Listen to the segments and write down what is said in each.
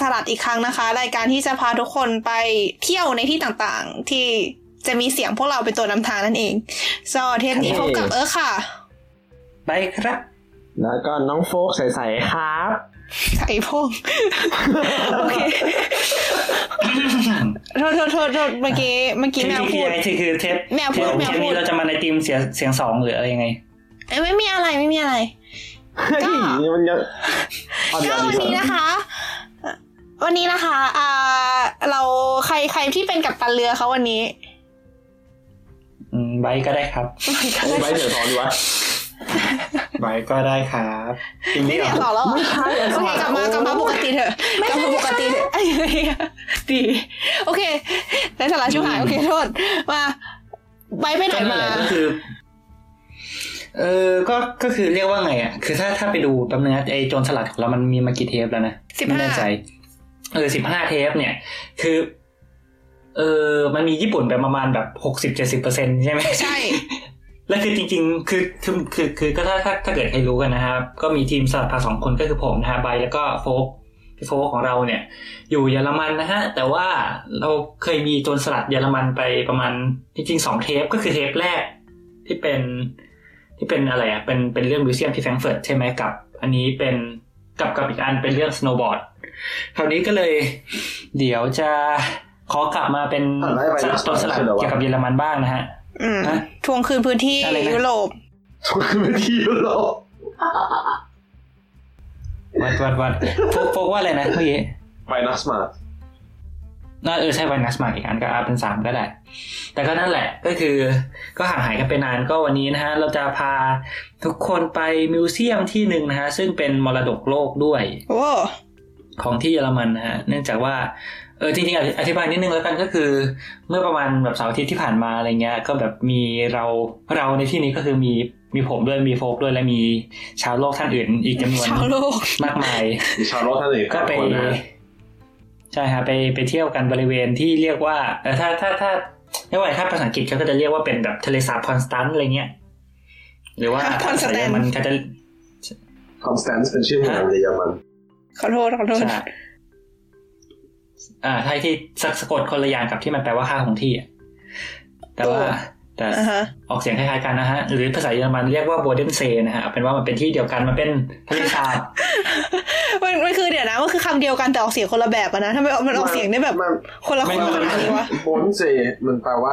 สู่รายการโจรสลัดอีกครั้งนะคะ รายการที่จะพาทุกคนไปเที่ยวในที่ต่างๆ ที่จะมีเสียงพวกเราเป็นตัวนำทางนั่นเองซอเทปนี้พบกับเออค่ะ ไปครับ แล้วก็น้องโฟกใสๆครับไอ้พงโอเคโทษโทษโทษโทษเมื่อกี้เมื่อกี้ที่แมวที่พูดยังไงที่คือเทปแมวพูดเทปแมวพูดเทปนี้เราจะมาในทีมเสียงเสียงสองหรืออะไรยังไงเอ้ยไม่มีอะไรไม่มีอะไรเฮ้ยมันยังเอาเดี๋ก็ยววันดีนี้นะคะ วันนี้นะคะอ่าเราใครใครที่เป็นกัปตันเรือเขาวันนี้อืมไบค์ก็ได้ครับไอ้ไว้เดี๋ยวสอนดีวะไบค์ก็ได้ครับจริงไม่นี่เหรเสียอสองแล้วเหรอไม่ใช่โอเคกลับมากลับมาปกติเถอะกลับมาปกติเถอะไอ้เหี้ยดีโอเคได้สาระชิวหายโอเคโทษมาไปไปไหนก็นั่นมาแหละก็คือเออก็ ก็คือเรียกว่าไงอะ คือถ้า ถ้าไปดูแป๊บนึงนะไอโจรสลัดของเรามันมีมากี่เทปแล้วนะ สิบไม่ห้าแน่ใจ เออสิบห้าเทปเนี่ย คือ เออมันมีญี่ปุ่นไปประมาณแบบหกสิบเจ็ดสิบเปอร์เซ็นใช่ไหมใช่ แล้วคือจริง ๆ คือคือคือคือก็ถ้าถ้าถ้าเกิดใครรู้กันนะครับ ก็มีทีมสลัดพาสองคนก็คือผมนะฮะไบร์ทแล้วก็โฟกพี่โฟกของเราเนี่ย อยู่เยอรมันนะฮะ แต่ว่าเราเคยมีโจรสลัดเยอรมันไปประมาณจริงๆสองเทปก็คือเทปแรกที่เป็นที่เป็นอะไรอะเป็นเป็นเรื่องมิวเซียมที่แฟรงก์เฟิร์ตใช่ไหมกับ อันนี้เป็น กับกับอีกอันเป็นเรื่องสโนว์บอร์ดคราวนี้ก็เลย เดี๋ยวจะขอกลับมาเป็นโจรสลัดเกี่ยวกับเยอรมันบ้างนะฮะอืมฮะทวงคืนพื้นที่อะไรนะยุโรปทุกพื้นที่ยุโรปวัดวัดวัดโฟกโฟกว่าอะไรนะเมื่อกี้ไปนัสมา น่าเออใช่วันนัสมาอีกอันก็อาเป็นสามก็ได้ แต่ก็นั่นแหละก็คือก็ห่างหายกันไปนานก็วันนี้นะฮะ เราจะพาทุกคนไปมิวเซียมที่หนึ่งนะฮะ ซึ่งเป็นมรดกโลกด้วยโอ้ของที่เยอรมันนะฮะ เนื่องจากว่าเออจริงๆอธิอธิบายนิดนึงแล้วกันก็คือ เมื่อประมาณแบบเสาร์อาทิตย์ที่ผ่านมาอะไรเงี้ย ก็แบบมีเราเราในที่นี้ก็คือมีมีผมด้วยมีโฟกด้วยและมีชาวโลกท่านอื่น อีกจำนวนชาวโลกมากมายมีชาวโลกท่านอื่นก็ไปคนนะ ใช่ฮะไปไปเที่ยวกันบริเวณที่เรียกว่าเออถ้าถ้าถ้าเรียกว่าถ้าภาษาอังกฤษเขาก็จะเรียกว่าเป็นแบบทะเลสาบคอนสแตนซ์อะไรเงี้ยหรือว่าคอนสแตนซ์มันก็จะคอนสแตนซ์เป็นชื่อเมืองในเยอรมันขอโทษขอโทษใช่อ่าใช่ที่สะสะกดคนละอย่างกับที่มันแปลว่าค่าคงที่อะแต่ว่า แต่อ่าฮะออกเสียงคล้ายๆกันนะฮะ หรือภาษาเยอรมันเรียกว่าโบเดนเซนะฮะเอาเป็นว่ามันเป็นที่เดียวกันมันเป็นทะเลสาบมันมันคือเดี๋ยวนะมันคือคำเดียวกันแต่ออกเสียงคนละแบบอะนะทำไมมันออกเสียงได้แบบมันคนละไม่คนรู้ขนาดนี้วะโบนเซมันแปลว่า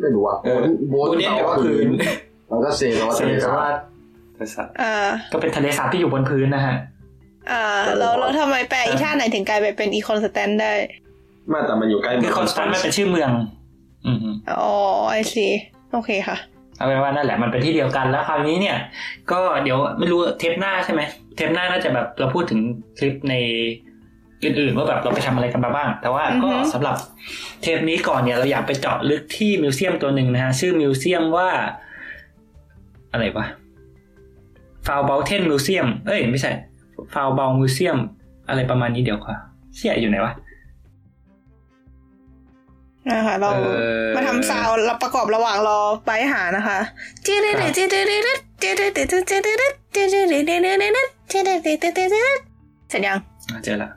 ไม่รู้อะเออโบนโบเดนแปลว่าพื้นแล้วก็เซแปลว่าเซทะเลแปลสาว่าบทะเลสาบอ่าก็เป็นทะเลสาบที่อยู่บนพื้นนะฮะอ่าแล้วแล้วทำไมแปลอีท่าไหนถึงกลายไปเป็นอีคอนสแตนได้ไมาแต่มันอยู่ใกล้คือ Konstanz มันเป็นชื่อเมือง อืมอืมอ๋อ I see โอเคค่ะเอาเป็นว่านั่นแหละมันเป็นที่เดียวกันแล้วคราวนี้เนี่ย ก็เดี๋ยวไม่รู้เทปหน้าใช่ไหมเทปหน้าน่าจะแบบเราพูดถึงคลิปในอื่นๆว่าแบบเราไปทำอะไรกันมาบ้าง แต่ว่าก็อือฮึสำหรับเทปนี้ก่อนเนี่ยเราอยากไปเจาะลึกที่ museum ตัวหนึ่งนะฮะชื่อ museum ว่า อะไรวะ Pfahlbauten museum เอ้ยไม่ใช่Pfahlbau museum อะไรประมาณนี้เดี๋ยวค่ะเชี่ยอยู่ไหนวะ นะคะ เราเออมาทำ sound เราประกอบระหว่างรอไปหานะคะจีดดจีดดจีดดจีดดจีดดจีดดจีดดจีดดจีดดจีดดจีดดจีดดเสร็จยังอะเจอละ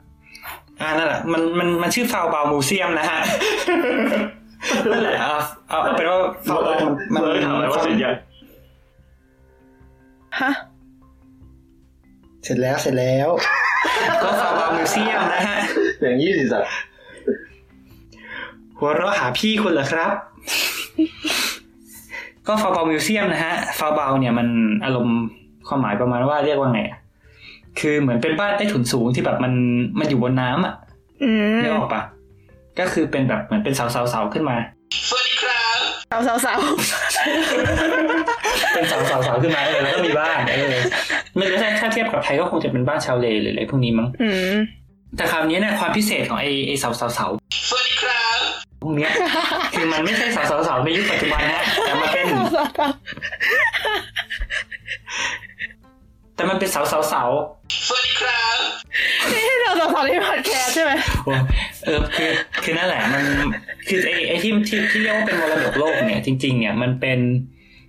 อ่านั่นแหละมันมันมันชื่อ Pfahlbau museum นะฮะนั่นแหละเอาเอาเอาเป็นว่า Pfahlbau มันเลยถามมันว่าเสร็จยังฮะเสร็จแล้วเสร็จแล้ว ก็ Pfahlbau museum นะฮะอย่างยี่สิบสัตว์ หัวเราะหาพี่คุณเหรอครับ ก็ Pfahlbau museum นะฮะ Pfahlbau เนี่ยมันอารมณ์ความหมายประมาณว่าเรียกว่าไงอะคือเหมือนเป็นบ้านใต้ถุนสูงที่แบบมันมันอยู่บนน้ำอะอืมนึกออกปะก็คือเป็นแบบเหมือนเป็นเสาเสาเสาขึ้นมาสาวสาวสาวเป็นเสาเสาเสาขึ้นมาเออแล้วก็มีบ้านเออไม่รู้ถ้าถ้าเทียบกับไทยก็คงจะเป็นบ้านชาวเลหรืออะไรพวกนี้มั้งอืมแต่คราวนี้เนี่ยความพิเศษของไอ้ไอ้เสาเสาเสาสวัสดีครับ พวกเนี้ยคือมันไม่ใช่เสาเสาเสาในยุคปัจจุบันนะแต่มันเป็น แต่มันเป็นเสาเสาเสานี่เราสาวสาวที่พอดแคสต์ใช่ไหมโอ้เออคือคือนั่นแหละมันคือไอ้ไอ้ที่ที่ที่เรียกว่าเป็นมรดกโลกเนี่ย จริง ๆ เนี่ยมันเป็น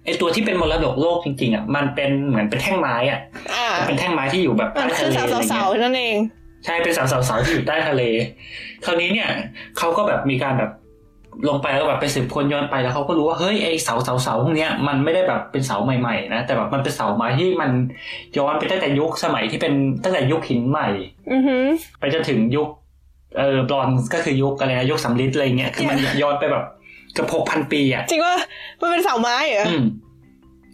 ไอ้ตัวที่เป็นมรดกโลกจริงๆอะมันเป็นเหมือนเป็นแท่งไม้อะอ่าเป็นแท่งไม้ที่อยู่แบบมันใต้คือทะเลสาวอะไรสาวเงี้ยๆนั่นเองใช่เป็นเสาเสาเสาที่อยู่ใต้ทะเล คราวนี้เนี่ยเขาก็แบบมีการแบบ ลงไปแล้วก็แบบไปสืบค้นย้อนไปแล้วเขาก็รู้ว่าเฮ้ยไอเสาเสาเสาพวกเนี้ยมันไม่ได้แบบเป็นเสาใหม่ๆนะแต่แบบมันเป็นเสาไม้ที่มันย้อนไปตั้งแต่ยุคสมัยที่เป็นตั้งแต่ยุคหินใหม่อือหือไปจนถึงยุคเออบรอนซ์ก็คือยุคอะไรนะยุคสำริดอะไรเงี้ยคือมันย้อนไปแบบเกือบหกพันปีอะจริงว่ามันเป็นเสาไม้เหรออืม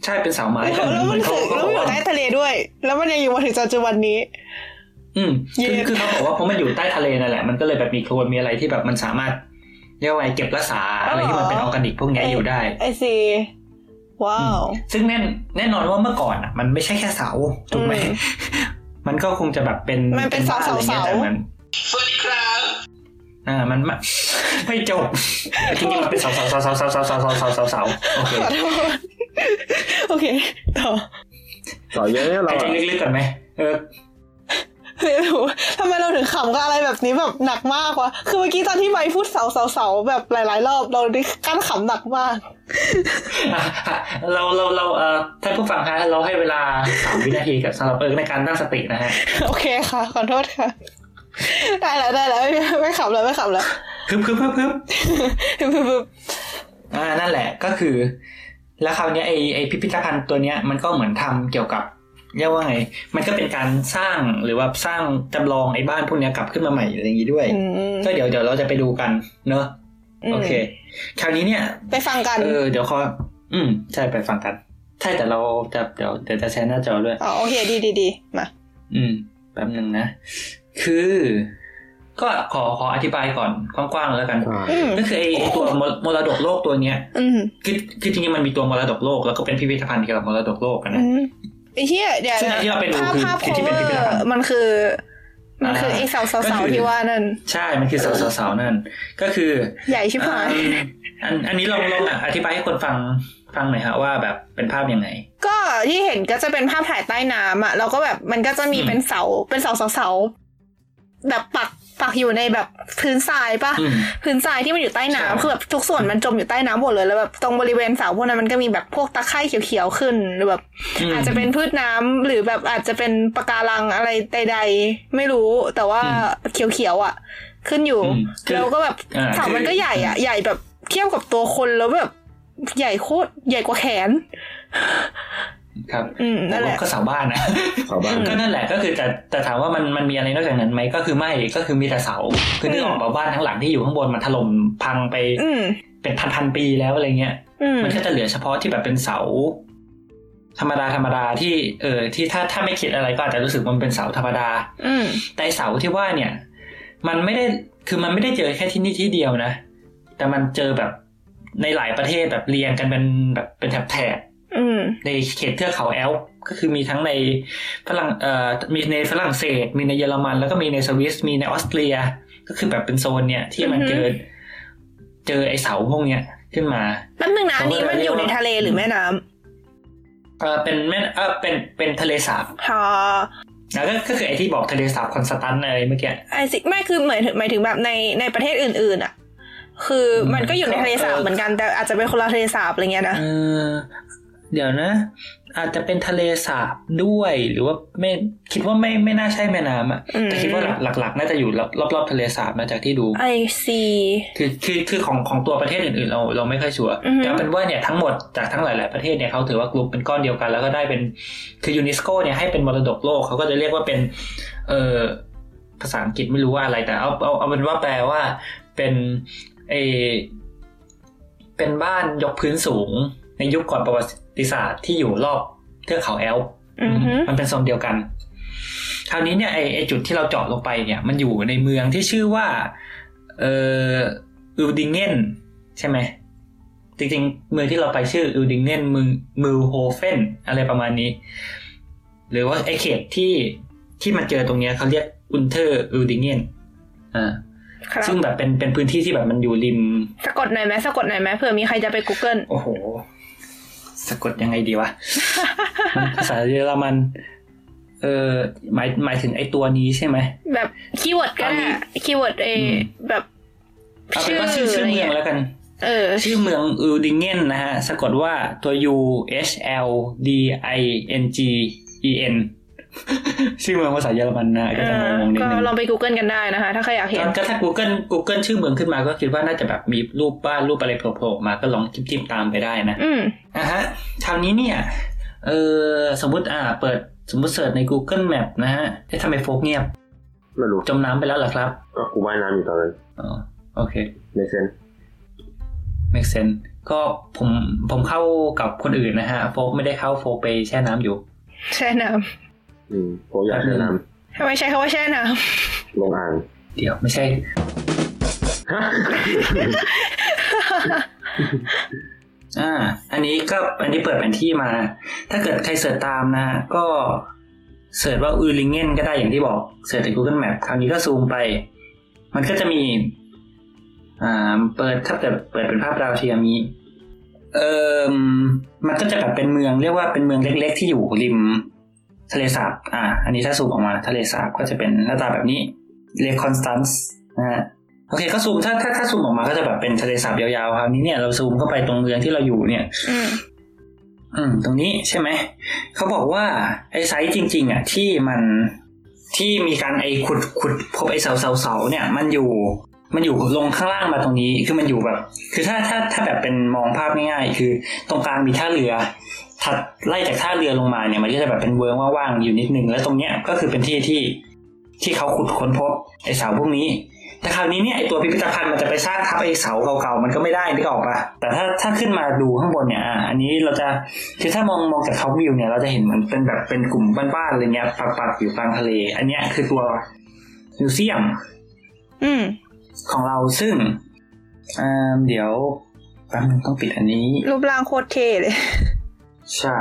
ใช่เป็นเสาไม้แล้วแล้วมันเขาคือเขาแล้วบมัอนกอยู่ว่าใต้ทะเลด้วย แล้วมันยังอยู่มาถึงปัจจุบันนี้ อืมคือเย็นคือเขาบอกว่าเพราะมันอยู่ใต้ทะเลนั่นแหละมันก็เลยแบบมีโคลนมีอะไรที่แบบมันสามารถ เรียกว่าไงเก็บรักษาอะไรที่มันเป็นออร์แกนิกพวกเนี้ยอยู่ได้ไอซีว้าว ซึ่งแน่นแน่นอนว่าเมื่อก่อนอะ มันไม่ใช่แค่เสาถูกไหมอืมมันก็คงจะแบบเป็นมันเป็นบ้อะไรงี้ยเสาๆแต่มันสวัสดีครับอ่ามันไม่ไม่จบจริงๆมันเป็นเสาเสาเสาเสาเสาเสาเสาเสาเสาเสาเสาโอเคขอโทษโอเคต่อต่อเยอะเนี่ยเราหายใจอะลึกๆก่อนไหมเออ ไม่รู้ทำไมเราถึงขำกับอะไรแบบนี้แบบหนักมากวะ คือเมื่อกี้ตอนที่ไมค์พูดเสาเสาเสาแบบหลาย ๆ รอบเราได้กั้นขำหนักมากอะเราเราเราเอ่อท่านผู้ฟังฮะเราให้เวลาสามวินาทีกับสำหรับเอิร์กในการตั้งสตินะฮะ โอเคค่ะ ขอโทษค่ะ ได้แล้วได้แล้วไม่ไม่ขำแล้วไม่ขำแล้วพึบพึบพึบพึบปึ๊บปึ๊บอ่านั่นแหละก็คือ แล้วคราวเนี้ยไอไอพิพิธภัณฑ์ตัวเนี้ยมันก็เหมือนทำเกี่ยวกับ เรียกว่าไง มันก็เป็นการสร้างหรือว่าสร้างจำลองไอ้บ้านพวกเนี้ยกลับขึ้นมาใหม่อะไรอย่างงี้ด้วยอืมก็เดี๋ยวเดี๋ยวเราจะไปดูกันเนอะมโอเค คราวนี้เนี่ย ไปฟังกัน เออ เดี๋ยวขออืม ใช่ไปฟังกัน ใช่แต่เราจะเดี๋ยวเดี๋ยวจะแชร์หน้าจอด้วย อ๋อโอเคดีดีดีมา อืม แป๊บหนึ่งนะ คือ ก็ขอขออธิบายก่อนกว้างๆแล้วกันอ่าอืมก็คือไอ้ไอ้ตัวมรมรดกโลกตัวเนี้ยอืมคือคือจริงๆมันมีตัวมรดกโลกแล้วก็เป็นพิพิธภัณฑ์เกี่ยวกับมรดกโลกกันอืนะม ไอ้เหี้ยเดี๋ยวซึ่งอันที่เราไปดูภาพคือภาพคือที่เป็นพิพิธภัณฑ์มันคือ มันคืออ่าไอ้เสาเสาก็เสาคือที่ว่านั่น ใช่ มันคือเสาเสาเสานั่น ก็คือใหญ่ชิบหายอืมอันอันนี้ลองลองอธิบายให้คนฟังฟังหน่อยฮะว่าแบบเป็นภาพยังไง ก็ที่เห็นก็จะเป็นภาพถ่ายใต้น้ำอะแล้วก็แบบมันก็จะมีอืม เป็นเสาเป็นเสาเสาเสาแบบปัก ปักอยู่ในแบบพื้นทรายปะอืมพื้นทรายที่มันอยู่ใต้น้ำใช่คือแบบทุกส่วนมันจมอยู่ใต้น้ำหมดเลยแล้วแบบตรงบริเวณเสาพวกนั้นมันก็มีแบบพวกตะไคร่เขียวๆขึ้นหรือแบบมอาจจะเป็นพืชน้ำหรือแบบอาจจะเป็นปะการังอะไรใด ๆ ไม่รู้แต่ว่าเขียวๆอะ ขึ้นอยู่อืมคือแล้วก็แบบอ่าเสามันคือก็ใหญ่อะใหญ่แบบเทียบกับตัวคนแล้วแบบใหญ่โคตรใหญ่กว่าแขน ครับอืมนั่นแหละก็เสาบ้านนะชาวบ้านก็นั่นแหละก็คือแต่แต่ถามว่ามันมันมีอะไรนอกจากนั้นไหมก็คือไม่ก็คือมีแต่เสาคือนึกออกป่าบ้านทั้งหลังที่อยู่ข้างบนมันถล่มพังไปอืมเป็นพันพันๆปีแล้วอะไรเงี้ยอืมมันก็จะเหลือเฉพาะที่แบบเป็นเสา ธรรมดาธรรมดาที่เออที่ถ้าถ้าไม่คิดอะไรก็อาจจะรู้สึกว่ามันเป็นเสาธรรมดา อืมแต่เสาที่ว่าเนี่ย มันไม่ได้คือมันไม่ได้เจอแค่ที่นี่ที่เดียวนะแต่มันเจอแบบในหลายประเทศแบบเรียงกันเป็นแบบเป็นแถบๆอืม ในเขตเทือกเขาแอลป์ก็คือมีทั้งในฝรั่งเอ่อมีในฝรั่งเศส มีในเยอรมัน แล้วก็มีในสวิสมีในออสเตรีย ก็คือแบบเป็นโซนเนี่ยที่มันอือฮึเจอเจอไอเสาพวกเนี้ยขึ้นมาแป๊บนึงนะอันนี้มันอยู่ในทะเลหรือแม่น้ำเออเป็นแม่เออเป็นเป็นทะเลสาบอ๋อแล้วก็ก็คือไอที่บอกทะเลสาบคอนสแตันอะไรเมื่อกี้ไอสิไม่คือหมายถึงหมายถึงแบบในในประเทศอื่นๆอะ คืออมมันก็อยู่ในทะเลสาบเออเหมือนกันแต่อาจจะเป็นคนละทะเลสาบอะไรเงี้ยนะ เออเดี๋ยวนะ อาจจะเป็นทะเลสาบด้วยหรือว่าไม่คิดว่าไม่ไม่น่าใช่แม่น้ำอะอืมแต่คิดว่าหลักหลักๆน่าจะอยู่รอบรอบๆทะเลสาบนะจากที่ดูไอซีคือคือคือของของตัวประเทศอื่นๆเราเราไม่ค่อยชัวร์อือฮึแต่เอาเป็นว่าเนี่ยทั้งหมดจากทั้งหลายๆประเทศเนี่ยเขาถือว่ากลุ่มเป็นก้อนเดียวกัน แล้วก็ได้เป็นคือยูเนสโกเนี่ยให้เป็นมรดกโลกเขาก็จะเรียกว่าเป็น เออภาษาอังกฤษไม่รู้ว่าอะไรแต่เอาเอาเอาเป็นว่าแปลว่าเป็นเออเป็นบ้านยกพื้นสูงในยุคก่อนประวัติ ศาสตร์ที่อยู่รอบเทือกเขาแอลป์อือฮึมันเป็นโซนเดียวกัน คราวนี้เนี่ยไอไอจุดที่เราเจาะลงไปเนี่ย มันอยู่ในเมืองที่ชื่อว่า เอ่ออูดิงเงนใช่ไหมจริงๆ เมืองที่เราไปชื่ออูดิงเงนมือมือโฮเฟนอะไรประมาณนี้ หรือว่าไอเขตที่ที่มันเจอตรงเนี้ยเขาเรียกอุนเทอร์อูดิงเงนอ่าครับซึ่งแบบเป็นเป็นพื้นที่ที่แบบมันอยู่ริม สะกดหน่อยไหมสะกดหน่อยไหมเผื่อมีใครจะไป Google โอ้โห สะกดยังไงดีวะภาษาเยอรมัน เออหมายหมายถึงไอตัวนี้ใช่ไหม แบบ keyword ก็ได้ keyword เออืมแบบเอาเป็นว่าชื่อชื่อเมืองแล้วกัน เออ ชื่อเมือง Uhldingen นะฮะ สะกดว่าตัว U H L D I N G E N ชื่อเมืองภาษาเยอรมันนะก็จะงงๆนิดนึงก็ลองไป Google กันได้นะคะ ถ้าใครอยากเห็นก็ถ้า Google Google ชื่อเมืองขึ้นมาก็คิดว่าน่าจะแบบมีรูปบ้านรูปอะไรโผล่ๆมาก็ลองจิ้มๆตามไปได้นะอืมอะฮะคราวนี้เนี่ยเออสมมติอ่าเปิดสมมติเสิร์ชใน Google Map นะฮะเอ๊ะทำไมโฟกเงียบไม่รู้จมน้ำไปแล้วเหรอครับ ก็กูว่ายน้ำอยู่ตอนนั้นอ๋อโอเคในเซน make sense ก็ผมผมเข้ากับคนอื่นนะฮะโฟกไม่ได้เข้าโฟกไปแช่น้ำอยู่ แช่น้ อืมโคอยากแช่น้ำทำไมใช้คำว่าแช่น้ำลงอ่าง เดี๋ยวไม่ใช่ฮะอ่า อันนี้ก็อันนี้เปิดแผนที่มา ถ้าเกิดใคร search ตามนะฮะก็ search ว่า Uhldingen ก็ได้อย่างที่บอก search ใน Google Map คราวนี้ก็ซูมไป มันก็จะมี อ่า เปิดถ้าเกิดเปิดเป็นภาพดาวเทียมนี้ เอ่อมันก็จะแบบเป็นเมืองเรียกว่าเป็นเมืองเล็ก ๆ ที่อยู่ริม ทะเลสาบ อ่า อันนี้ถ้าซูมออกมาทะเลสาบก็จะเป็นหน้าตาแบบนี้Lake Constance นะฮะโอเคก็ซูมถ้าถ้าถ้าซูมออกมาก็จะแบบเป็นทะเลสาบยาวๆคราวนี้เนี่ยเราซูมเข้าไปตรงเมืองที่เราอยู่เนี่ยำอืมอืม ตรงนี้ใช่ไหม เขาบอกว่าไอ้ site จริง ๆ อะ ที่มันที่มีการไอ้ขุดขุดพบไอ้เสาเสาเสาเนี่ย มันอยู่ มันอยู่ลงข้างล่างมาตรงนี้ คือมันอยู่แบบ คือถ้าถ้าถ้าแบบเป็นมองภาพง่ายๆ คือ ตรงกลางมีท่าเรือ ถัดไล่จากท่าเรือลงมาเนี่ยมันก็จะแบบเป็นเวิ้งว่างๆอยู่นิดนึงแล้วตรงเนี้ยก็คือเป็นที่ที่ที่เขาขุดค้นพบไอ้เสาพวกนี้ แต่คราวนี้เนี่ยไอตัวพิพิธภัณฑ์มันจะไปสร้างทับไอเสาเก่าๆมันก็ไม่ได้นึกออกปะแต่ถ้าถ้าขึ้นมาดูข้างบนเนี่ยอะอันนี้เราจะคือถ้ามองมองจากท็อปวิวเนี่ยเราจะเห็นเหมือนเป็นแบบเป็นกลุ่มบ้านๆอะไรเงี้ยปักๆอยู่กลางทะเล อันเนี้ยคือตัวมิวเซียมอืมของเราซึ่งอ่าเดี๋ยวแป๊บนึงต้องปิดอันนี้ รูปร่างโคตรเท่เลย ใช่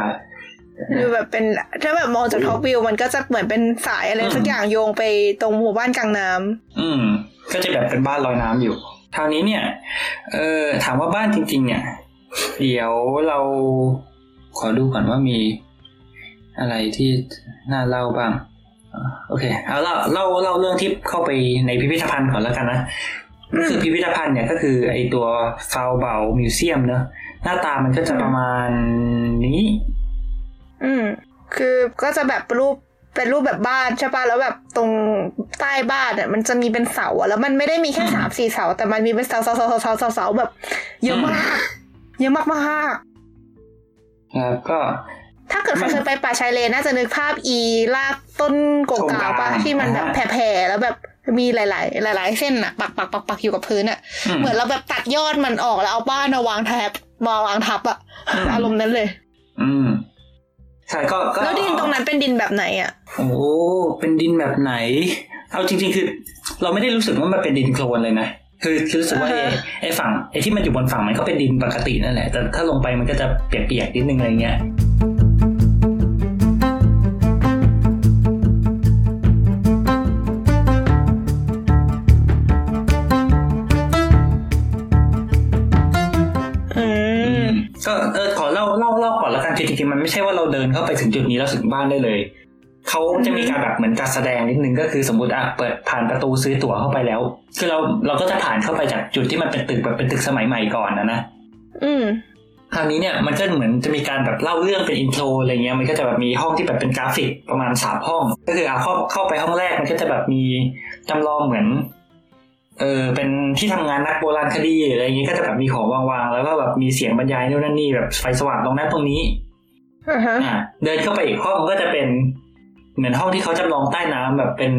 คือแบบเป็นถ้าแบบมองจากท็อปวิวมันก็จะเหมือนเป็นสายอะไรสักอย่างโยงไปตรงหมู่บ้านกลางน้ำอืม ก็จะแบบเป็นบ้านลอยน้ำอยู่คราวนี้เนี่ยเออถามว่าบ้านจริง ๆ เนี่ย เดี๋ยวเราขอดูก่อนว่ามีอะไรที่น่าเล่าบ้างอ่าโอเค เอาเล่าเล่าเล่าเรื่องที่เข้าไปในพิพิธภัณฑ์ก่อนแล้วกันนะก็คือพิพิธภัณฑ์เนี่ยก็คือไอตัวฟาวเบลมิวเซียมเนอะ หน้าตามันก็จะประมาณนี้ อืม คือก็จะแบบรูปเป็นรูปแบบบ้านใช่ป่ะแล้วแบบตรงใต้บ้านอะมันจะมีเป็นเสาอะแล้วมันไม่ได้มีแค่อืมสามสี่เสา แต่มันมีเป็นเสาเสาเสาเสาเสาเสาเสาแบบ เยอะมาก เยอะมากมากครับก็ๆถ้าเกิดใครมันเคยไปป่าชายเลนน่าจะนึกภาพอีลากต้นโกกาป่ะโกกาที่มันแบบอ่าแผ่ๆแล้วแบบ มีหลาย ๆ หลาย ๆ เส้นอะปักปักปักปักอยู่กับพื้นอะอืมเหมือนเราแบบตัดยอดมันออกแล้วเอาบ้านมาวางแทบมาวางทับอะอืมอารมณ์นั้นเลย อืมใช่ก็ก็แล้วดินตรงนั้นเป็นดินแบบไหนอะโอ้เป็นดินแบบไหน เอาจริง ๆ คือ เราไม่ได้รู้สึกว่ามันเป็นดินโคลนเลยนะคือคือรู้สึกว่าไอ้อ่าฮะไอ้ฝั่งไอ้ที่มันอยู่บนฝั่งมันก็เป็นดินปกตินั่นแหละแต่ถ้าลงไปมันก็จะเปียกๆนิดนึงอะไรเงี้ย ก็เออขอเล่าเล่าเล่าก่อนแล้วกันคือจริงๆมันไม่ใช่ว่าเราเดินเข้าไปถึงจุดนี้แล้วถึงบ้านได้เลยเขาจะมีการแบบเหมือนการแสดงนิดนึงก็คือสมมติอะเปิดผ่านประตูซื้อตั๋วเข้าไปแล้ว คือเราเราก็จะผ่านเข้าไปจากจุดที่มันเป็นตึกแบบเป็นตึกสมัยใหม่ก่อนนะนะอืมคราวนี้เนี่ยมันก็เหมือนจะมีการแบบเล่าเรื่องเป็นอินโทรอะไรเงี้ยมันก็จะแบบมีห้องที่แบบเป็นกราฟิกประมาณสามห้อง ก็คืออะเข้าเข้าไปห้องแรกมันก็จะแบบมีจำลองเหมือน เออเป็นที่ทำงานนักโบราณคดีอะไรเงี้ยก็จะแบบมีของวางๆแล้วก็แบบมีเสียงบรรยายนู่นนั่นนี่แบบไฟสว่างตรงนั้นตรงนี้อ่าฮะอ่าเดินเข้าไปอีกห้องก็จะเป็น เหมือนห้องที่เขาจำลองใต้น้ำแบบเป็น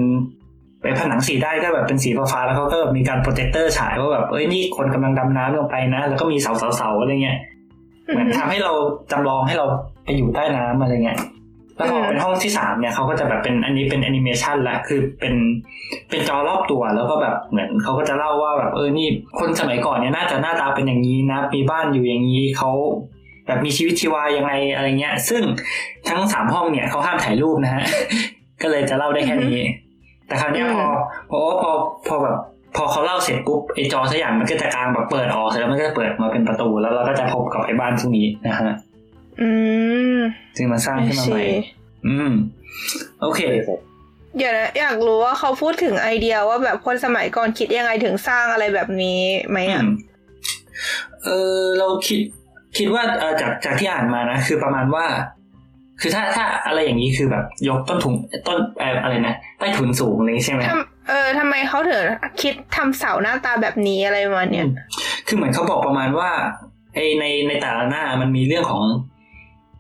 เป็นผนังสีด้านก็แบบเป็นสีฟ้าๆแล้วเขาก็แบบมีการโปรเจคเตอร์ฉายว่าแบบเอ้ยนี่คนกำลังดำน้ำลงไปนะ แล้วก็มีเสาเสาๆอะไรเงี้ยเหมือนทำให้เราจำลองให้เราไปอยู่ใต้น้ำอะไรเงี้ย แล้วพอเป็นห้องที่สามเนี่ยเขาก็จะแบบเป็นอันนี้เป็นแอนิเมชันละคือเป็นเป็นจอรอบตัวแล้วก็แบบเหมือนเขาก็จะเล่าว่าแบบเออนี่คนสมัยก่อนเนี่ยน่าจะหน้าตาเป็นอย่างนี้นะมีบ้านอยู่อย่างนี้เขาแบบมีชีวิตชีวายังไงอะไรเงี้ย ซึ่งทั้งสามห้องเนี่ยเขาห้ามถ่ายรูปนะฮะก็เลยจะเล่าได้แค่นี้ แต่คราวเนี้ยพอพอพอพอแบบพอเขาเล่าเสร็จปุ๊บไอจอสักอย่างมันก็จะกลางแบบเปิดออกเสร็จแล้วมันก็จะเปิดมาเป็นประตูแล้วเราก็จะพบกับไอ้บ้านพวกนี้นะฮะ อืมซึ่งมันสร้างขึ้นมาใหม่ อืม โอเค เดี๋ยวนะอยากรู้ว่าเขาพูดถึงไอเดียว่าแบบคนสมัยก่อนคิดยังไงถึงสร้างอะไรแบบนี้ไหมอือะมเออเราคิดคิดว่าเออจากจากที่อ่านมานะ คือประมาณว่า คือถ้าถ้าอะไรอย่างนี้คือแบบ ยกต้นทุนต้นเอ่ออะไรนะใต้ถุนสูงอะไรอย่างงี้ใช่ไหมทำเออทำไมเขาถึงคิดทำเสาหน้าตาแบบนี้อะไรประมาณเนี้ยคือเหมือนเขาบอกประมาณว่าไอในในแต่ละหน้ามันมีเรื่องของ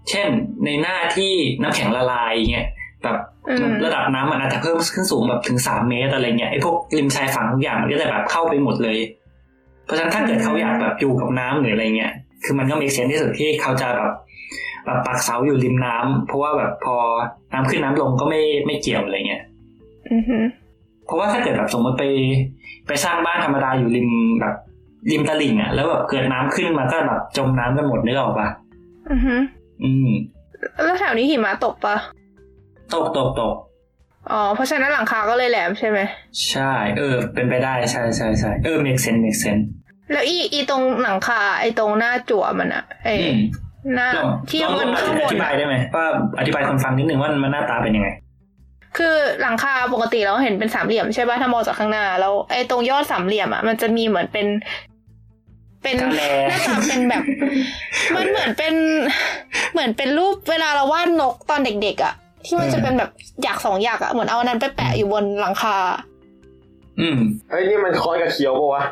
เช่นในหน้าที่น้ำแข็งละลายเงี้ยแบบอืมระดับน้ำมันอาจจะเพิ่มขึ้นสูงแบบถึงสามเมตรอะไรเงี้ยไอพวกริมชายฝั่งทุกอย่างมันก็จะแบบเข้าไปหมดเลย เพราะฉะนั้นถ้าเกิดเขาอยากแบบอยู่กับน้ำหรืออะไรเงี้ยคือมันก็มีเซนที่สุดที่เขาจะแบบแบบปักเสาอยู่ริมน้ำเพราะว่าแบบพอน้ำขึ้นน้ำลงก็ไม่ไม่เกี่ยวอะไรเงี้ยอือหือเพราะว่าถ้าเกิดแบบสมมติไป ไปสร้างบ้านธรรมดาอยู่ริมแบบริมตลิ่งอะแล้วแบบเกิดน้ำขึ้นมาก็แบบจมน้ำกันหมดนึกออกปะ อือหืออืม แล้วแถวนี้หิมะตกปะตกตกตกอ๋อ เพราะฉะนั้นหลังคาก็เลยแหลมใช่ไหม ใช่ เออ เป็นไปได้ใช่ใช่ใช่เออ make sense make sense แล้วอีอีตรงหลังคาไอตรงหน้าจั่วมันอะไออืมหน้าลองที่ลองมันข้างบอนธิบายอะได้ไหมว่าอธิบายคนฟังนิดนึงว่ามันหน้าตาเป็นยังไง คือหลังคาปกติเราเห็นเป็นสามเหลี่ยมใช่ป่ะถ้ามองจากข้างหน้าแล้วไอตรงยอดสามเหลี่ยมอะมันจะมีเหมือนเป็น เป็นกาแลหน้าตาเป็นแบบ มันเหมือนเป็นเหมือนเป็นรูปเวลาเราวาดนกตอนเด็กๆอะที่มันจะเป็นแบบอยากสองอยากอะเหมือนเอาอันนั้นไปแปะอยู่บนหลังคา อืมเฮ้ยนี่มันคอยกับเคียวปะวะ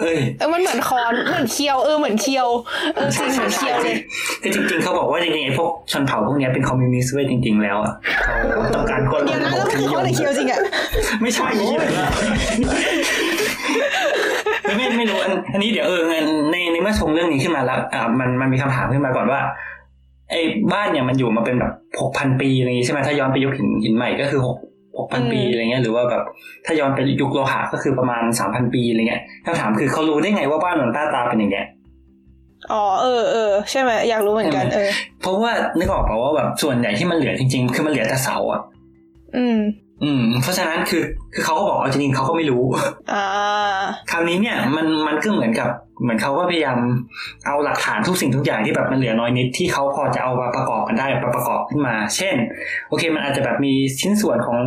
เอ้ยเออมันเหมือนคอนเหมือนเคียวเออเหมือนเคียวเออจริงเหมือนเคียวเลยคือจริงๆเขาบอกว่าจริงๆไอ้พวกชนเผ่าพวกเนี้ยเป็นคอมมิวนิสต์เว้ยจริง ๆ แล้วอะเขาต้องการกดลเดี๋ยวงนะระบก็บคือเขาแต่เคียวจริงอะไม่ใช่ไม่ไม่ ไม่รู้อันอันนี้เดี๋ยวเออในในเมื่อชงเรื่องนี้ขึ้นมาแล้วอ่ามันมันมีคำถามขึ้นมาก่อนว่าไอ้บ้านเนี่ยมันอยู่มาเป็นแบบหกพันปีอะไรอย่างงี้ใช่ไหมถ้าย้อนไปยุคหินหินใหม่ก็คือหกหกพันปีอะไรเงี้ยหรือว่าแบบถ้าย้อนไปยุคโลหะก็คือประมาณสามพันปีอะไรเงี้ยคำถามคือเขารู้ได้ไงว่าบ้านมันหน้าตาเป็นอย่างเงี้ยอ๋อเออเออใช่ไหมอยากรู้เหมือนกันเออเพราะว่านึกออกเปล่าว่าแบบส่วนใหญ่ที่มันเหลือจริง ๆ คือมันเหลือแต่เสาอะอืม อืม เพราะฉะนั้นคือคือเขาก็บอกว่าจริงๆเขาก็ไม่รู้อ่าคราวนี้เนี่ยมันมันก็เหมือนกับ เหมือนเขาก็พยายามเอาหลักฐานทุกสิ่งทุกอย่างที่แบบมันเหลือน้อยนิดที่เขาพอจะเอามาประกอบกันได้มาประกอบขึ้นมา เช่น โอเค มันอาจจะแบบมีชิ้นส่วนของ